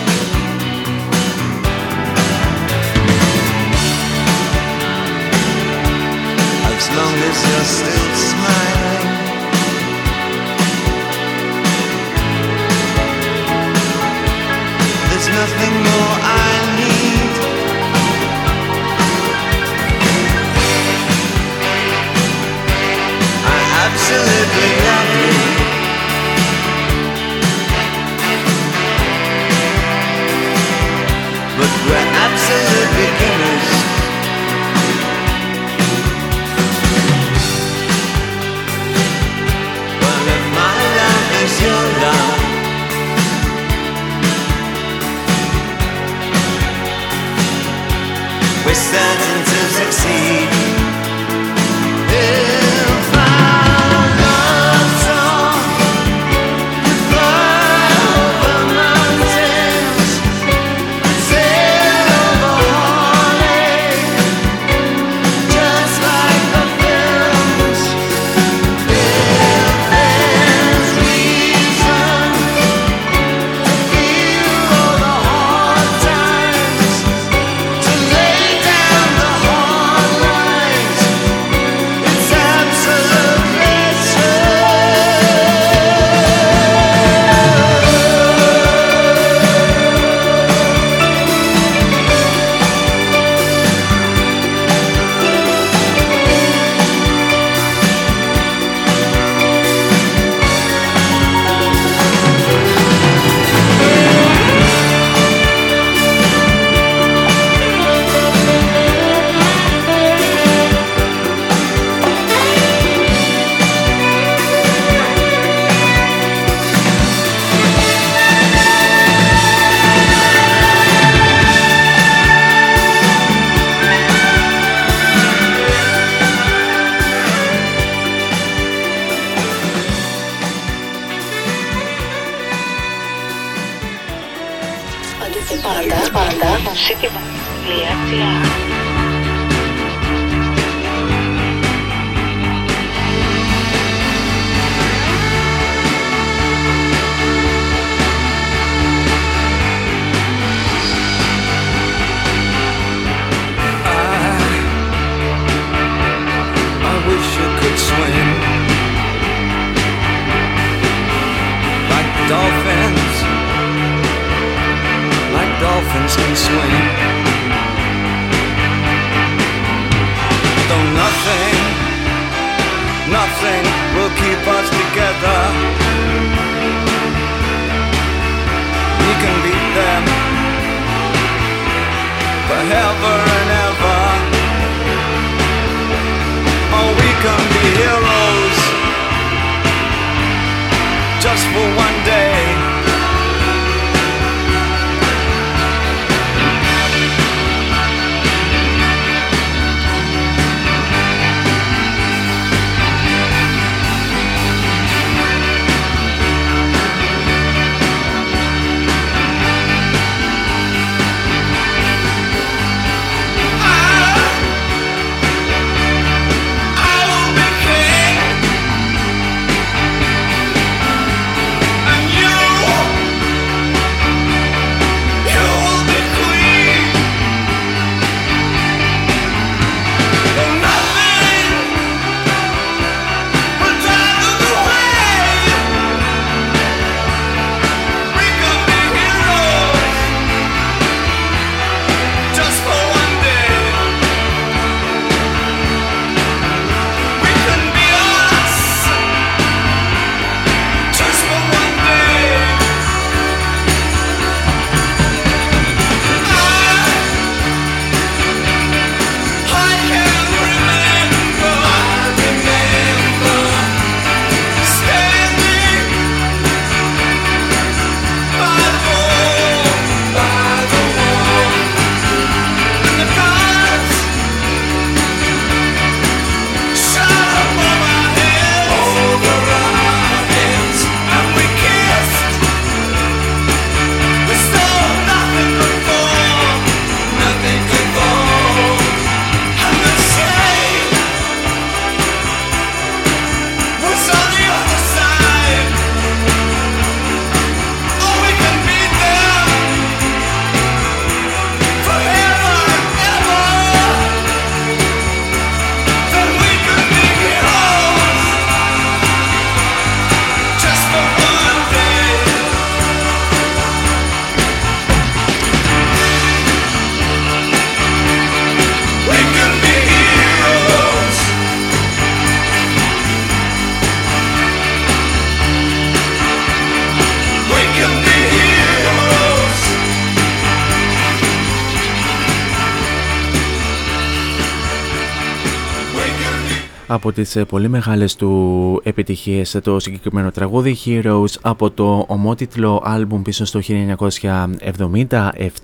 από τις ε, πολύ μεγάλες του επιτυχίες ε, το συγκεκριμένο τραγούδι Heroes από το ομότιτλο άλμπουμ πίσω στο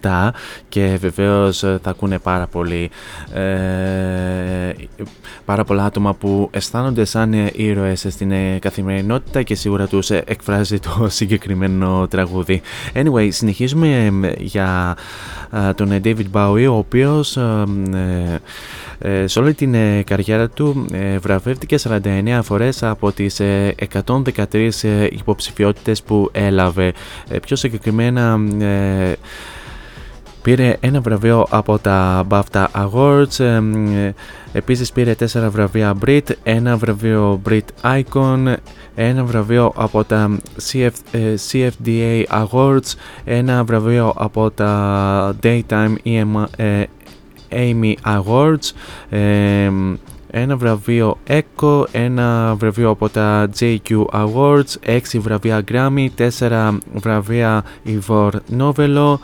1977 και βεβαίως ε, θα ακούνε πάρα πολύ ε, πάρα πολλά άτομα που αισθάνονται σαν ε, ήρωες στην ε, καθημερινότητα και σίγουρα τους ε, εκφράζει το (laughs) συγκεκριμένο τραγούδι. Anyway, συνεχίζουμε ε, για ε, τον ε, David Bowie ο οποίος ε, ε, σε όλη την ε, καριέρα του ε, βραβεύτηκε 49 φορές από τις ε, 113 ε, υποψηφιότητες που έλαβε. Ε, πιο συγκεκριμένα ε, πήρε ένα βραβείο από τα BAFTA Awards, ε, ε, επίσης πήρε τέσσερα βραβεία Brit, ένα βραβείο Brit Icon, ένα βραβείο από τα CF, ε, CFDA Awards, ένα βραβείο από τα Daytime EM, ε, Amy Awards, ε, ένα βραβείο Echo, ένα βραβείο από τα JQ Awards, έξι βραβεία Grammy, τέσσερα βραβεία Ivor Novello,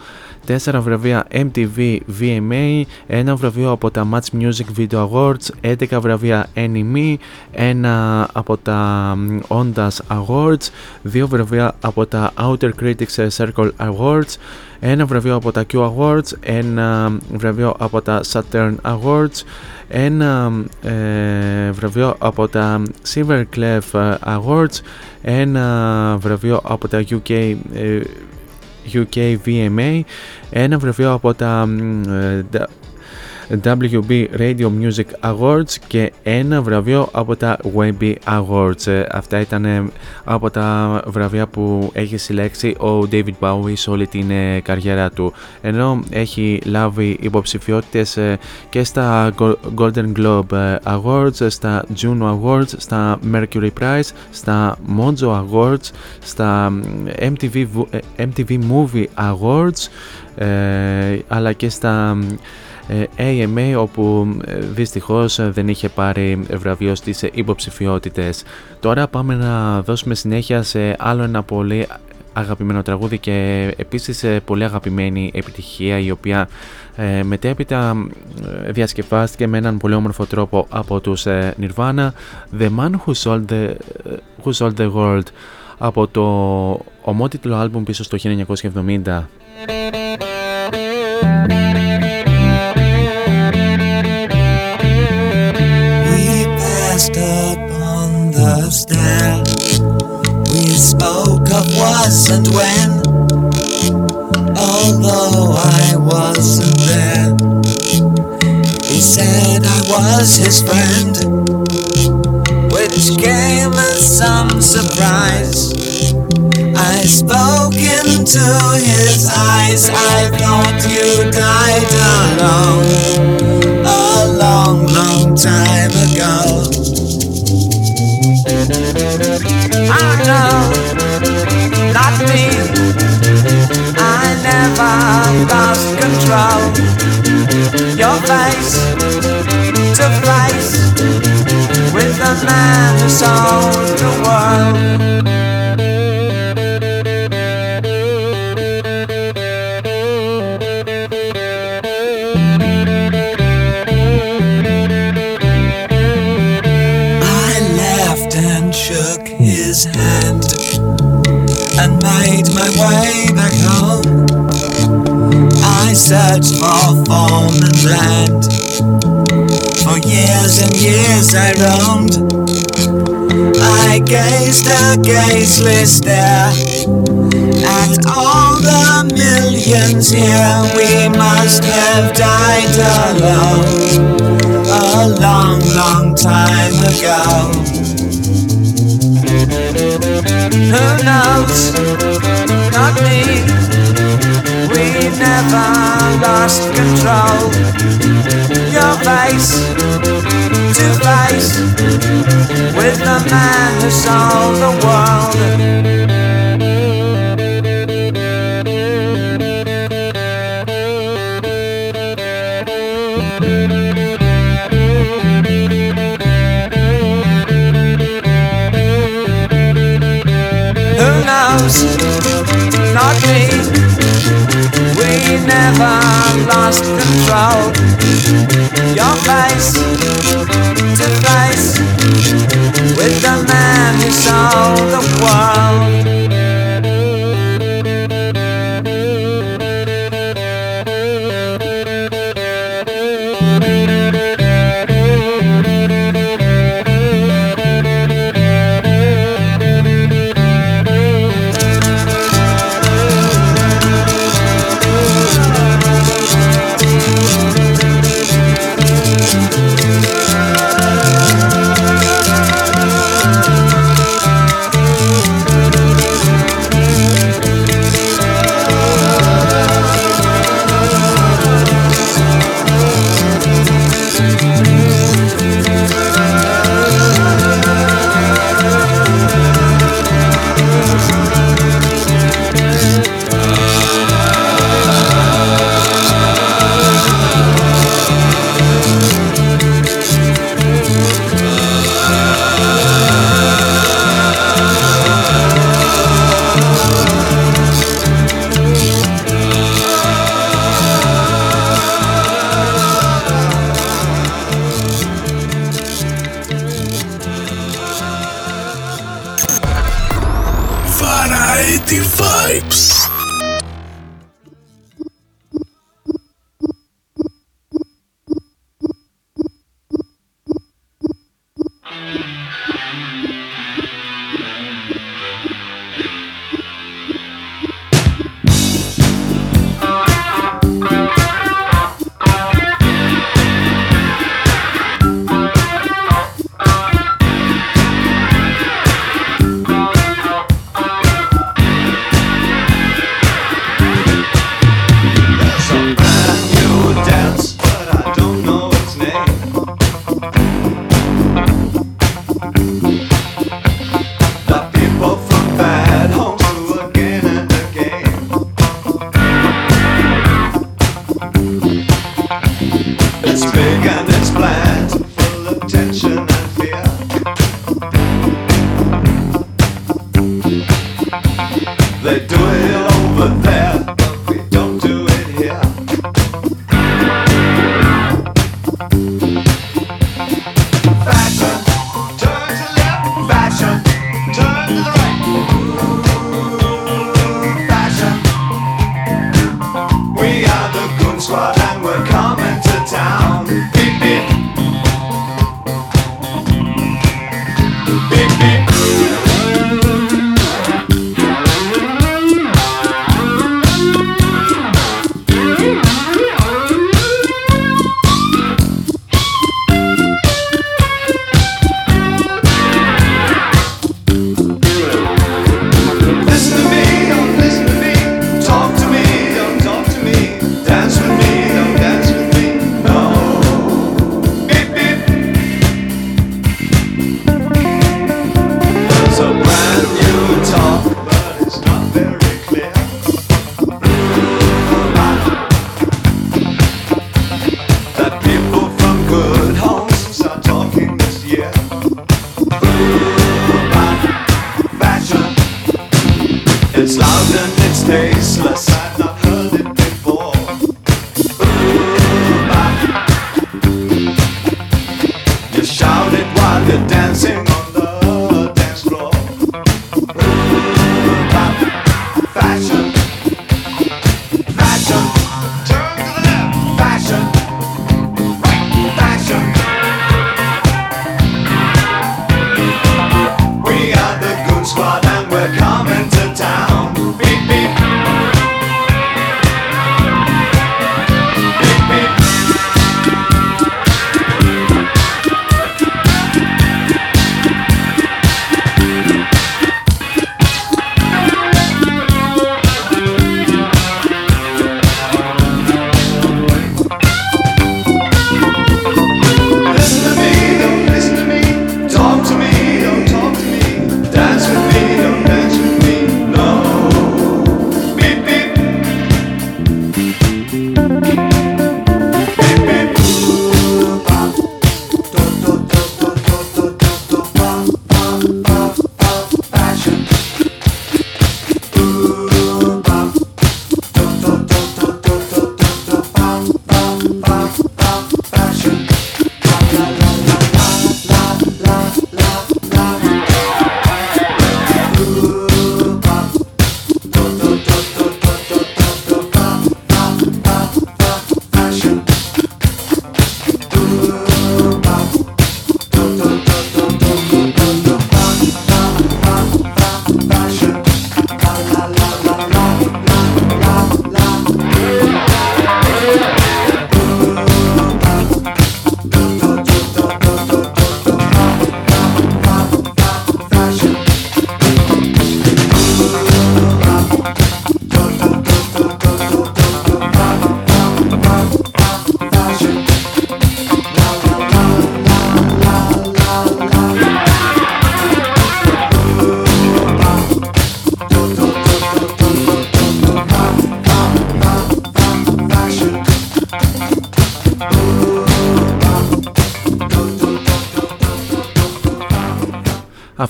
τέσσερα βραβεία MTV VMA, ένα βραβείο από τα Match Music Video Awards, 11 βραβεία Anime, ένα από τα Ondas Awards, δύο βραβεία από τα Outer Critics Circle Awards, ένα βραβείο από τα Q Awards, ένα βραβείο από τα Saturn Awards, ένα ε, βραβείο από τα Silver Clef Awards, ένα βραβείο από τα UK, ε, UK VMA, ένα βραβείο από τα ε, WB Radio Music Awards και ένα βραβείο από τα Webby Awards. Ε, Αυτά ήταν ε, από τα βραβεία που έχει συλλέξει ο David Bowie σε όλη την ε, καριέρα του. Ενώ έχει λάβει υποψηφιότητες ε, και στα Go- Golden Globe ε, Awards, στα Juno Awards, στα Mercury Prize, στα Mojo Awards, στα ε, MTV, Vo- ε, MTV Movie Awards ε, αλλά και στα ε, AMA όπου ε, δυστυχώς ε, δεν είχε πάρει βραβείο στις ε, υποψηφιότητες. Τώρα πάμε να δώσουμε συνέχεια σε άλλο ένα πολύ αγαπημένο τραγούδι και επίσης ε, πολύ αγαπημένη επιτυχία η οποία ε, μετέπειτα ε, διασκευάστηκε με έναν πολύ όμορφο τρόπο από τους ε, Nirvana The Man Who Sold the, who sold the World από το ομότιτλο άλμπουμ πίσω στο 1970. On the stair. We spoke of was and when. Although I wasn't there, he said I was his friend, which came as some surprise. I spoke into his eyes. I thought you died alone a long, long time ago. I know, not me. I never lost control. Your face to face with the man who sold the world. I searched for form and land. For years and years I roamed. I gazed a gazeless stare at all the millions here. We must have died alone a long, long time ago. Who knows? Not me. Never lost control. Your face to face with the man who sold the world. Who knows? Not me. We never lost control. Your face to face with the man who sold the world.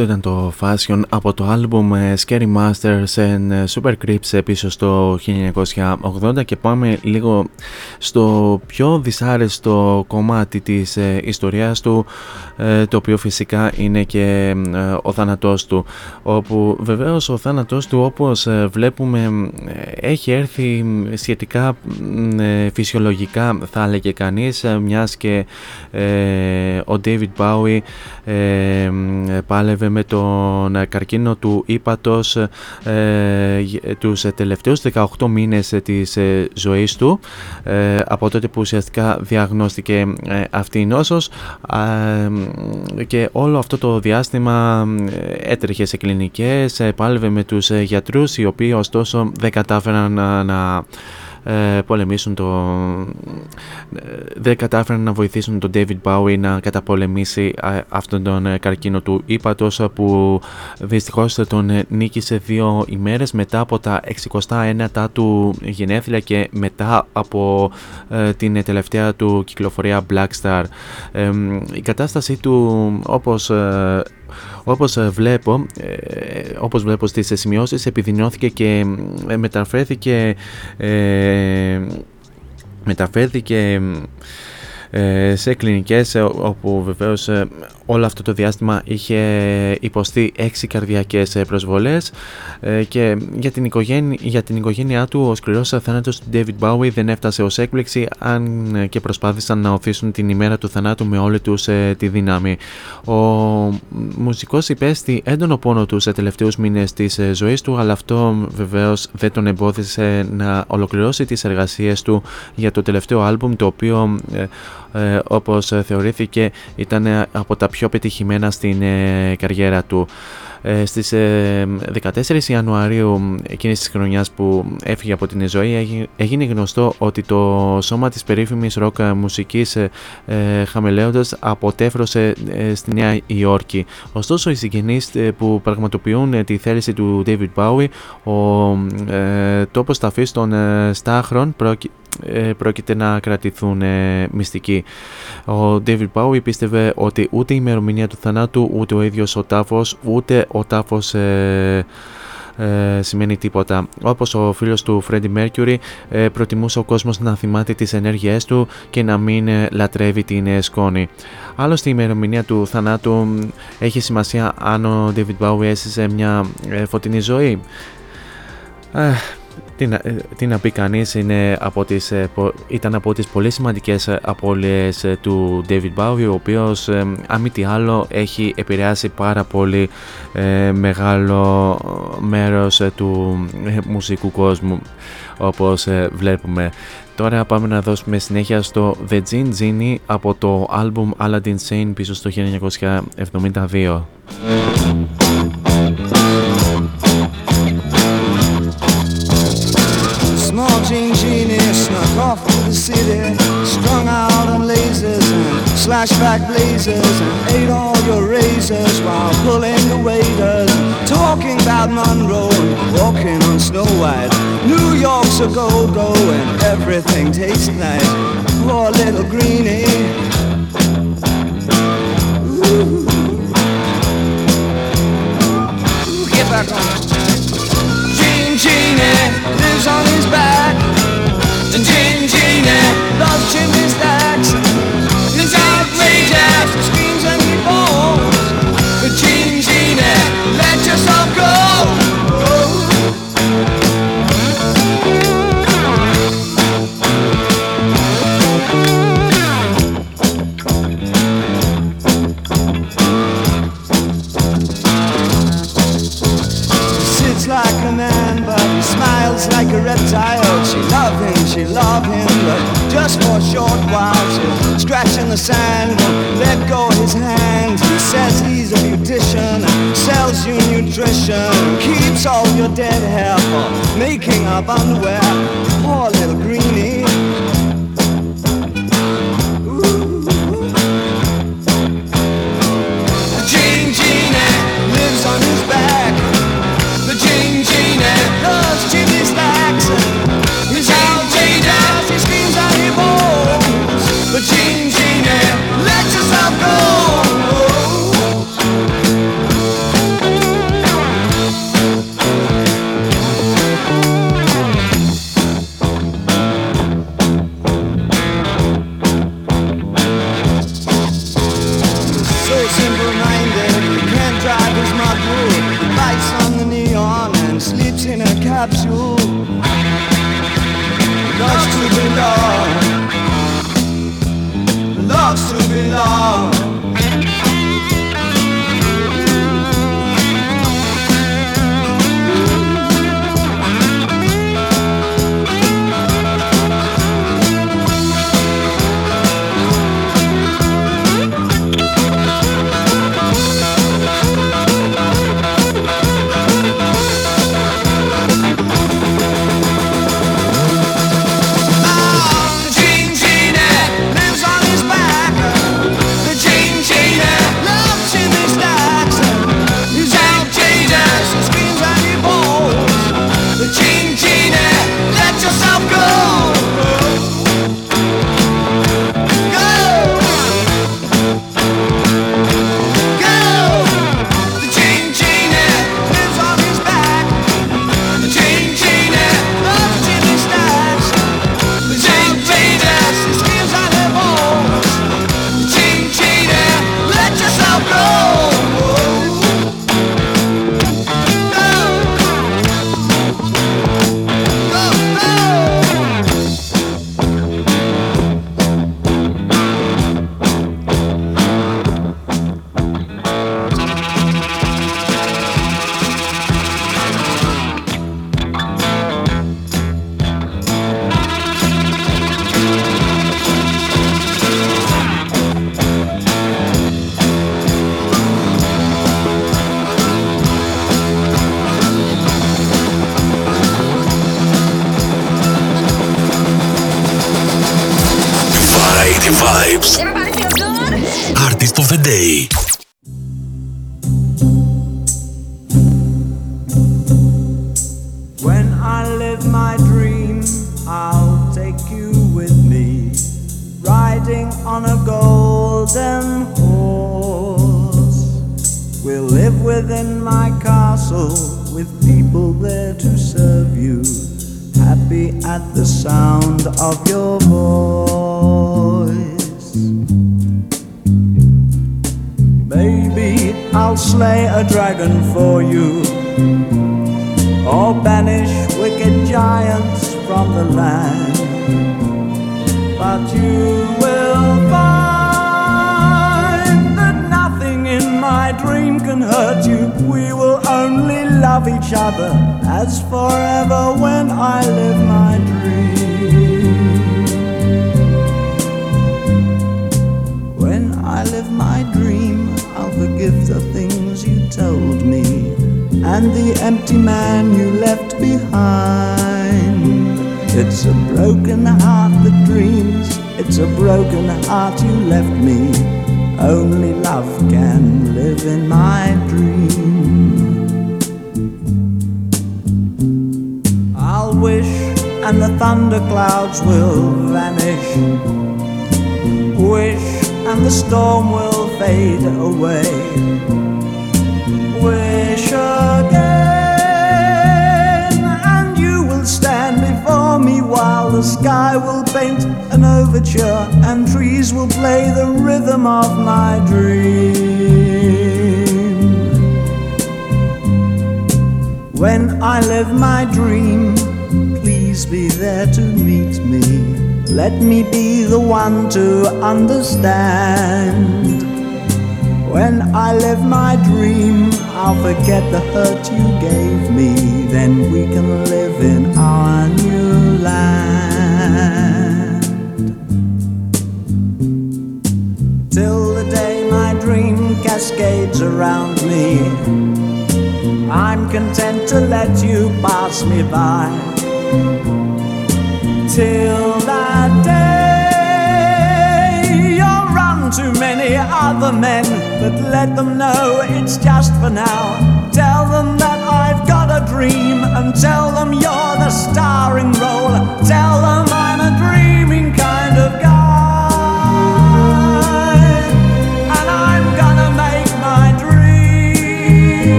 Αυτός ήταν το Fashion από το άλμπουμ ε, Scary Masters and ε, Super Creeps ε, πίσω στο 1980 και πάμε λίγο στο πιο δυσάρεστο κομμάτι της ε, ιστορίας του. ε, το οποίο φυσικά είναι και ε, ο θάνατός του. Όπου βεβαίως ο θάνατός του όπως ε, βλέπουμε ε, έχει έρθει σχετικά ε, φυσιολογικά θα έλεγε κανείς ε, μιας και ε, ο David Bowie ε, πάλευε με τον καρκίνο του ύπατος ε, γ- τους τελευταίους 18 μήνες της ε, ζωής του. Ε, από τότε που ουσιαστικά διαγνώστηκε ε, αυτή η νόσος Α, ε, και όλο αυτό το διάστημα ε, έτρεχε σε κλινικές, ε, πάλευε με τους ε, γιατρούς οι οποίοι ωστόσο δεν κατάφεραν να, να ε, πολεμήσουν το... ε, δεν κατάφεραν να βοηθήσουν τον David Bowie να καταπολεμήσει ε, αυτόν τον ε, καρκίνο του ύπατος ε, που δυστυχώς τον ε, νίκησε δύο ημέρες μετά από τα 69 του γενέθλια και μετά από ε, την τελευταία του κυκλοφορία Black Star. Ε, η κατάστασή του όπως ε, όπως ε, βλέπω, ε, όπως βλέπω στις σημειώσεις επιδεινώθηκε και ε, μεταφέρθηκε ε, μεταφέρθηκε ε, σε κλινικές ε, όπου βεβαίως ε, όλο αυτό το διάστημα είχε υποστεί έξι καρδιακές ε, προσβολές ε, και για την, οικογένεια, για την οικογένειά του ο σκληρός θάνατος του David Bowie δεν έφτασε ως έκπληξη αν ε, και προσπάθησαν να οθήσουν την ημέρα του θανάτου με όλη τους ε, τη δύναμη. Ο μουσικός υπέστη έντονο πόνο τους σε τελευταίους μήνες της ε, ζωής του αλλά αυτό βεβαίως δεν τον εμπόδισε να ολοκληρώσει τις εργασίες του για το τελευταίο άλμπουμ το οποίο ε, ε, όπως ε, θεωρήθηκε ήταν ε, από τα πιο πετυχημένα στην ε, καριέρα του. Ε, στις ε, 14 Ιανουαρίου εκείνης της χρονιάς που έφυγε από την ζωή έγι- έγινε γνωστό ότι το σώμα της περίφημης ροκ μουσικής ε, ε, χαμελέοντας αποτέφρωσε ε, στη Νέα Υόρκη. Ωστόσο οι συγγενείς ε, που πραγματοποιούν ε, τη θέληση του David Bowie ο ε, τόπος ταφής των ε, στάχρων πρόκει- ε, πρόκειται να κρατηθούν ε, μυστικοί. Ο David Bowie πίστευε ότι ούτε η ημερομηνία του θανάτου, ούτε ο ίδιος ο τάφος, ούτε ο τάφος ε, ε, σημαίνει τίποτα. Όπως ο φίλος του Freddie Mercury ε, προτιμούσε ο κόσμος να θυμάται τις ενέργειές του και να μην ε, λατρεύει την ε, σκόνη. Άλλωστε η ημερομηνία του θανάτου μ, έχει σημασία αν ο David Bowie έζησε μια ε, φωτεινή ζωή. Ε, τι να, ε, τι να πει κανείς είναι από τις, ε, πο- ήταν από τις πολύ σημαντικές ε, απώλειες ε, του David Bowie ο οποίος ε, αν μη τι άλλο έχει επηρεάσει πάρα πολύ ε, μεγάλο μέρος ε, του ε, μουσικού κόσμου όπως ε, βλέπουμε. Τώρα πάμε να δώσουμε συνέχεια στο The Gin Genie από το album Aladdin Sane πίσω στο 1972. Jean Genie snuck off to the city, strung out on lasers and slashback blazers, and ate all your razors while pulling the waiters, talking about Monroe and walking on Snow White. New York's a go-go and everything tastes nice. Poor little greenie. Ooh. Get back on. Genie lives on his back. And Gene Genie loves chimney stacks. He's outrageous, like a reptile. She love him, she love him, but just for a short while. She'll in the sand, won't let go his hand. He says he's a beautician, sells you nutrition, keeps all your dead hair for making up underwear. Poor little greenie. long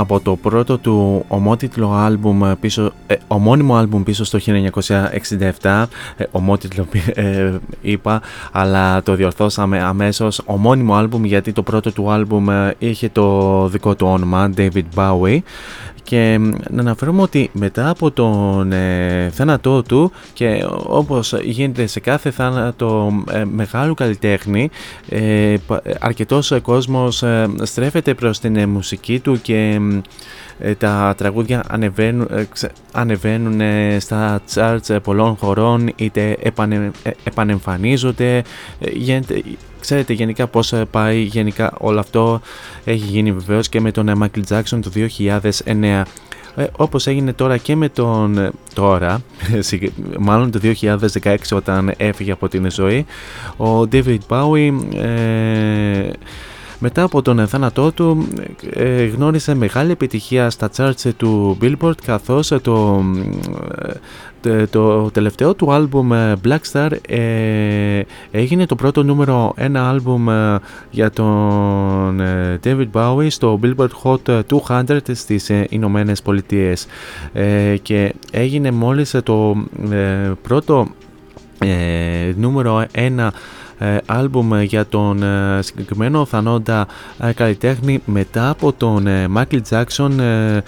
από το πρώτο του ομότιτλο άλμπουμ πίσω, ε, ομώνυμο άλμπουμ πίσω στο 1967 ε, ομότιτλο ε, είπα αλλά το διορθώσαμε αμέσως. Ομώνυμο άλμπουμ γιατί το πρώτο του άλμπουμ ε, είχε το δικό του όνομα David Bowie και μ, να αναφέρουμε ότι μετά από τον ε, θάνατό του και όπως γίνεται σε κάθε θάνατο ε, μεγάλου καλλιτέχνη ε, πα- ε, αρκετός ε, κόσμος ε, στρέφεται προς την ε, μουσική του και μ, ε, τα τραγούδια ανεβαίνουν, ε, ξε- ανεβαίνουν ε, στα charts ε, πολλών χωρών είτε επανε, ε, επανεμφανίζονται. Ε, γίνεται- Ξέρετε γενικά πώς ε, πάει γενικά όλο αυτό. Έχει γίνει βεβαίως και με τον ε, Michael Jackson το 2009 ε, όπως έγινε τώρα και με τον ε, τώρα, συγκ- μάλλον το 2016 όταν έφυγε από την ζωή, ο David Bowie ε, μετά από τον θάνατό του ε, γνώρισε μεγάλη επιτυχία στα charts του Billboard καθώς το, ε, το τελευταίο του άλμπουμ ε, Black Star ε, έγινε το πρώτο νούμερο ένα άλμπουμ ε, για τον ε, David Bowie στο Billboard Hot 200 στις ε, Ηνωμένες Πολιτείες. Ε, και έγινε μόλις ε, το ε, πρώτο ε, νούμερο ένα ε, άλμπουμ για τον ε, συγκεκριμένο θανόντα ε, καλλιτέχνη μετά από τον ε, Michael Jackson ε,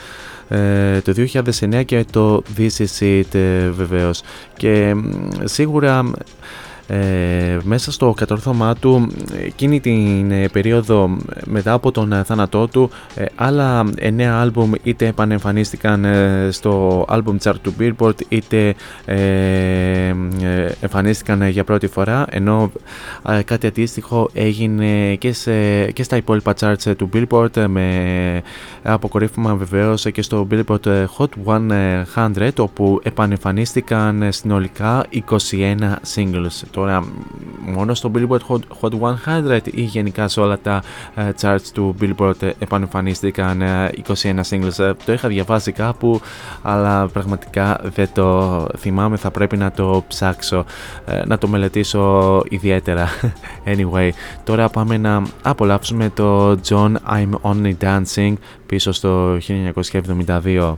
ε, το 2009 και το This Is It ε, βεβαίως. Και μ, σίγουρα ε, μέσα στο κατόρθωμά του εκείνη την ε, περίοδο μετά από τον ε, θάνατό του ε, άλλα εννέα άλμπουμ είτε επανεμφανίστηκαν στο album chart του Billboard είτε εμφανίστηκαν για πρώτη φορά ενώ κάτι αντίστοιχο έγινε και, σε, και στα υπόλοιπα charts του Billboard με αποκορύφωμα βεβαίως και στο Billboard Hot 100 όπου επανεμφανίστηκαν συνολικά 21 singles. Τώρα μόνο στο Billboard Hot 100 ή γενικά σε όλα τα uh, charts του Billboard επανεμφανίστηκαν uh, 21 singles. Uh, το είχα διαβάσει κάπου αλλά πραγματικά δεν το θυμάμαι. Θα πρέπει να το ψάξω, να το μελετήσω ιδιαίτερα. (laughs) Anyway, τώρα πάμε να απολαύσουμε το John I'm Only Dancing πίσω στο 1972.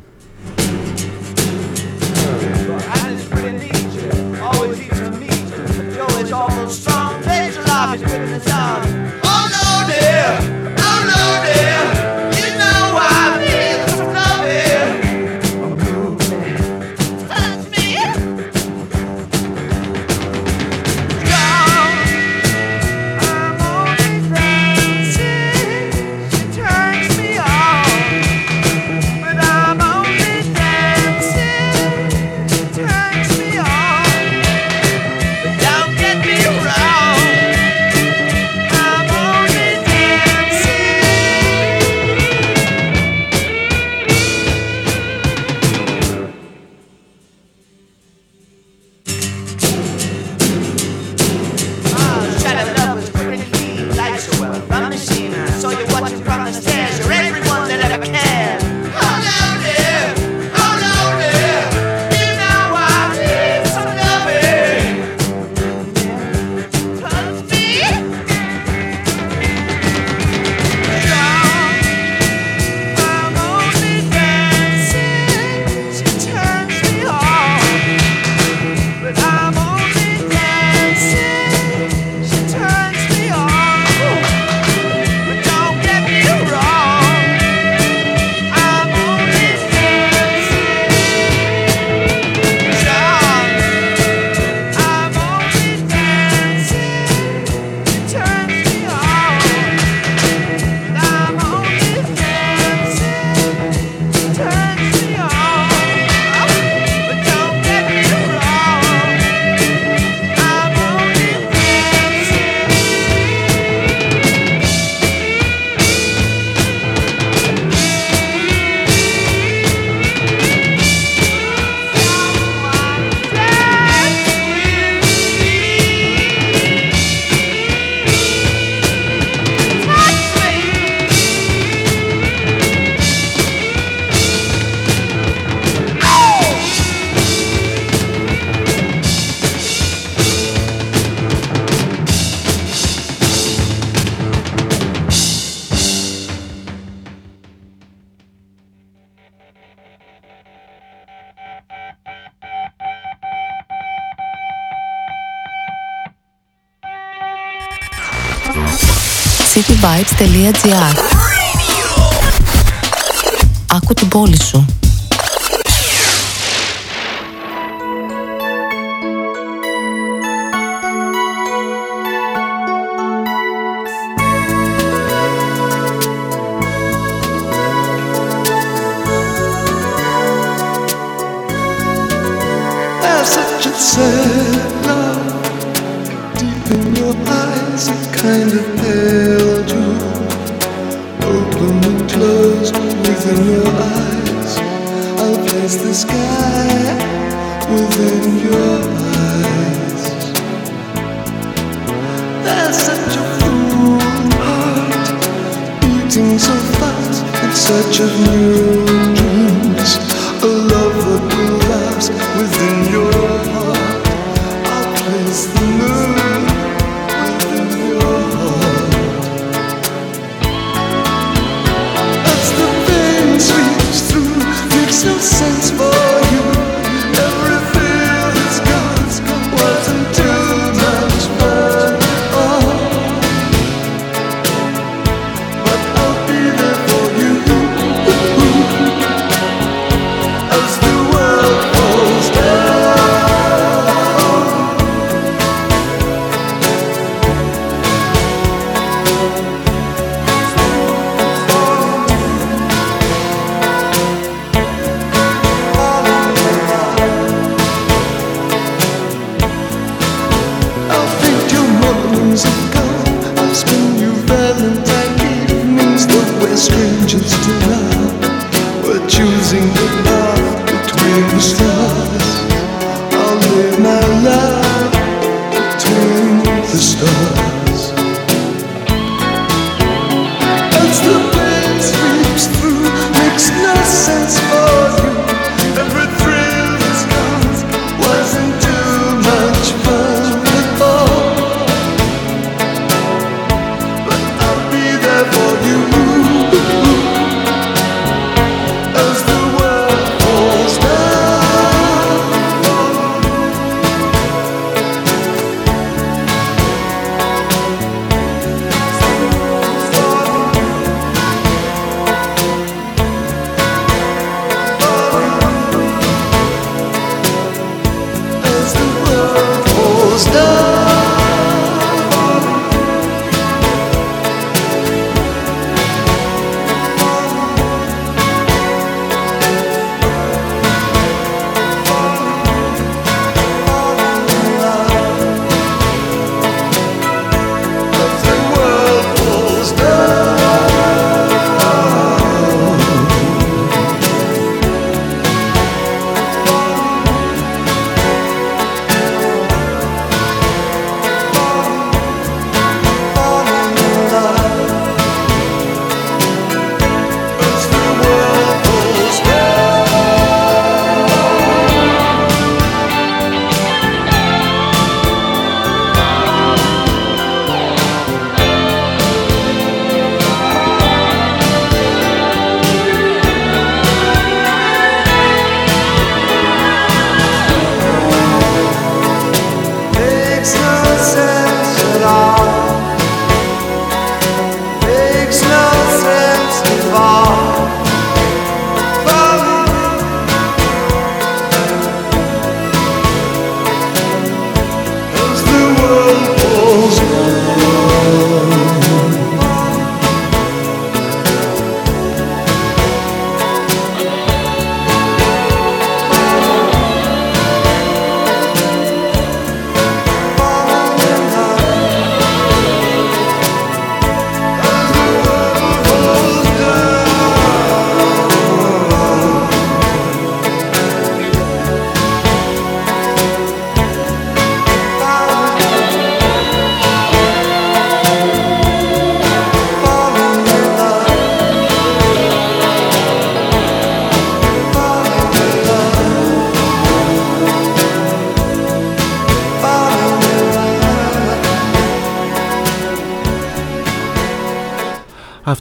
Jazz.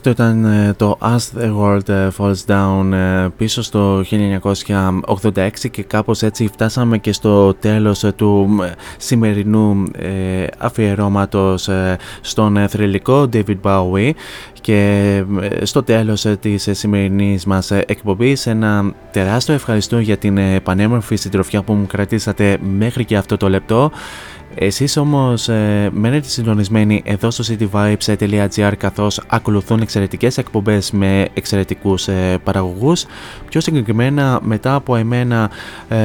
Αυτό ήταν ε, το As the World ε, Falls Down ε, πίσω στο 1986 και κάπως έτσι φτάσαμε και στο τέλος ε, του ε, σημερινού ε, αφιερώματος ε, στον ε, θρηλυκό David Bowie και ε, στο τέλος ε, της ε, σημερινής μας ε, εκπομπής. Ένα τεράστιο ευχαριστώ για την ε, πανέμορφη συντροφιά που μου κρατήσατε μέχρι και αυτό το λεπτό εσείς όμως ε, μένετε συντονισμένοι εδώ στο cityvibes.gr καθώς ακολουθούν εξαιρετικές εκπομπές με εξαιρετικούς ε, παραγωγούς. Πιο συγκεκριμένα μετά από εμένα ε,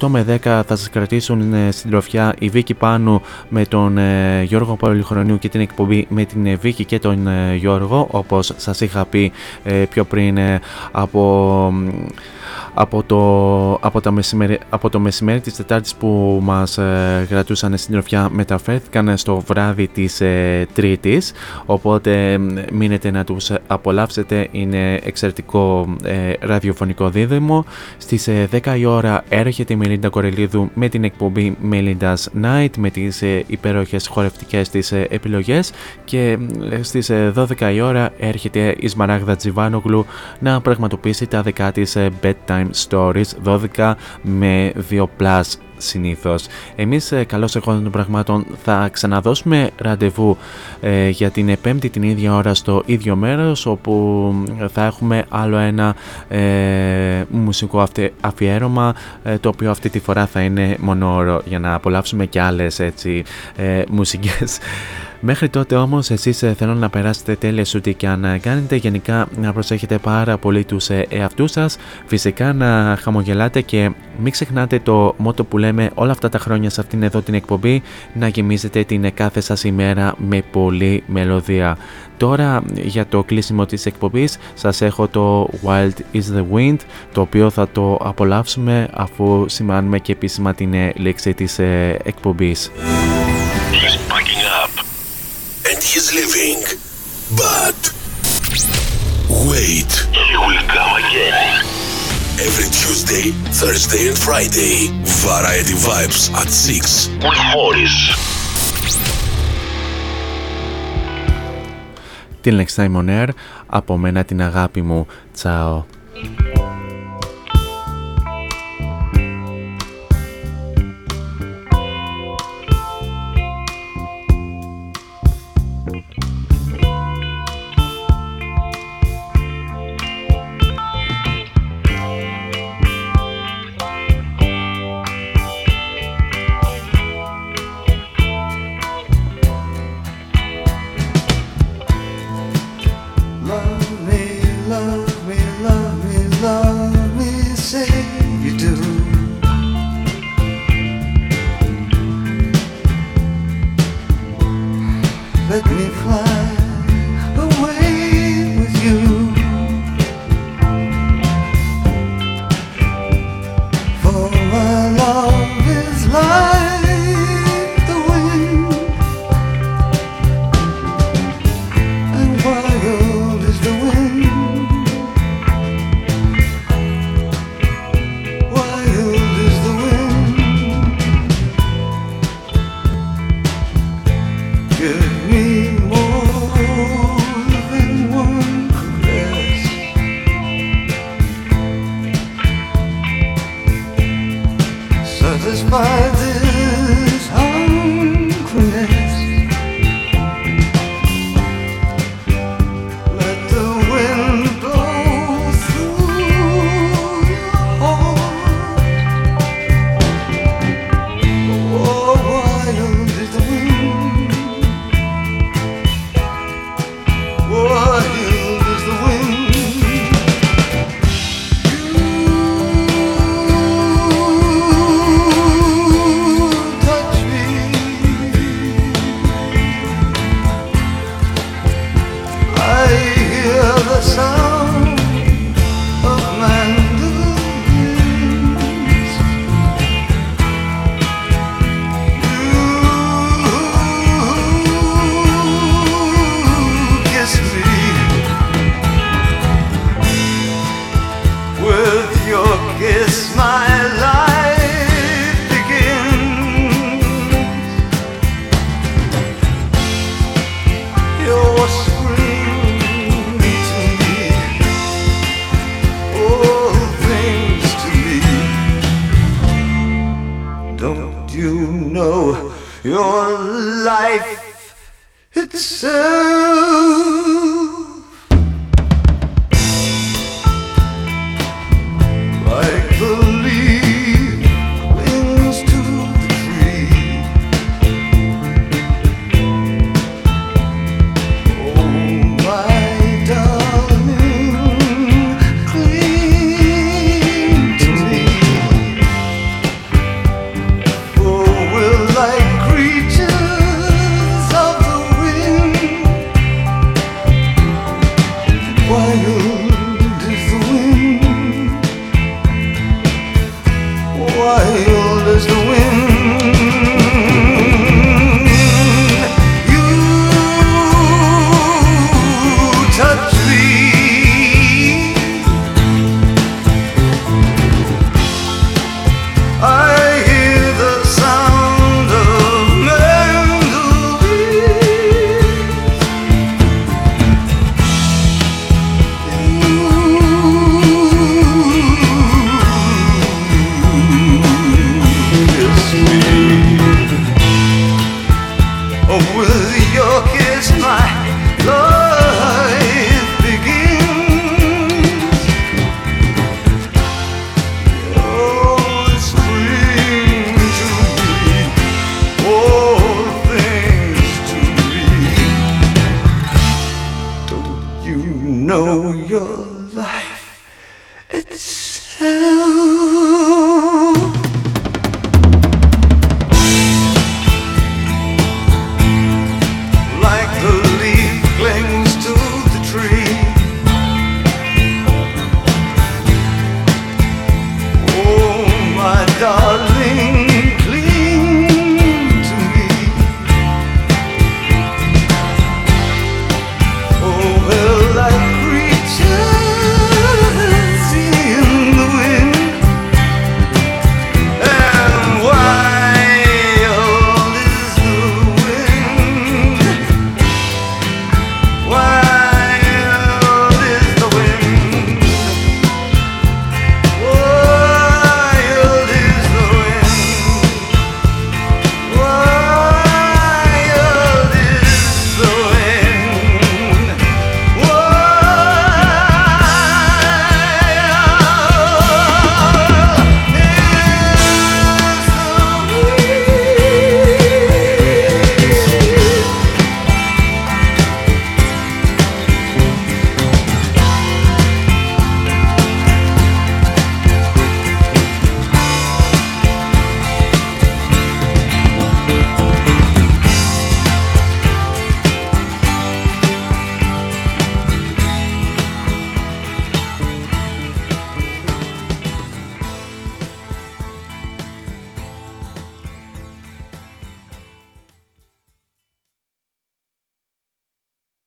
8 με 10 θα σας κρατήσουν ε, συντροφιά η Βίκη Πάνου με τον ε, Γιώργο Πολυχρονίου και την εκπομπή με την ε, Βίκη και τον ε, Γιώργο όπως σας είχα πει ε, πιο πριν ε, από από το, από, τα μεσημέρι, από το μεσημέρι της Τετάρτης που μας ε, κρατούσαν συντροφιά μεταφέρθηκαν στο βράδυ της ε, Τρίτης. Οπότε ε, μείνετε να τους απολαύσετε. Είναι εξαιρετικό ε, ραδιοφωνικό δίδυμο. Στις ε, 10 η ώρα έρχεται η Μελίντα Κορελίδου με την εκπομπή Melinda's Night με τις ε, υπέροχες χορευτικές της ε, επιλογές. Και ε, στις ε, 12 η ώρα έρχεται η Σμαράγδα Τζιβάνογλου να πραγματοποιήσει τα δικά της ε, bedtime stories 12 με 2 plus συνήθως. Εμείς ε, καλώς εγώ των πραγμάτων θα ξαναδώσουμε ραντεβού ε, για την ε, πέμπτη την ίδια ώρα στο ίδιο μέρος όπου θα έχουμε άλλο ένα ε, μουσικό αυτε- αφιέρωμα ε, το οποίο αυτή τη φορά θα είναι μονόωρο για να απολαύσουμε και άλλες έτσι ε, μουσικές Μέχρι τότε όμως εσείς ε, θέλω να περάσετε τέλεια σου τι και αν ε, κάνετε. Γενικά να προσέχετε πάρα πολύ τους ε, εαυτούς σας. Φυσικά να χαμογελάτε και μην ξεχνάτε το μότο που λέμε όλα αυτά τα χρόνια σε αυτήν εδώ την εκπομπή να γεμίζετε την κάθε σας ημέρα με πολλή μελωδία. Τώρα για το κλείσιμο της εκπομπής σας έχω το Wild is the Wind το οποίο θα το απολαύσουμε αφού σημάνουμε και επίσημα την ε, λέξη της ε, εκπομπής. He's packing up. And he's leaving. But. Wait. He will come again. Every Tuesday, Thursday, and Friday. Variety Vibes at 6 with Morris. Την Next Time on Air, από μένα την αγάπη μου. Τσάω.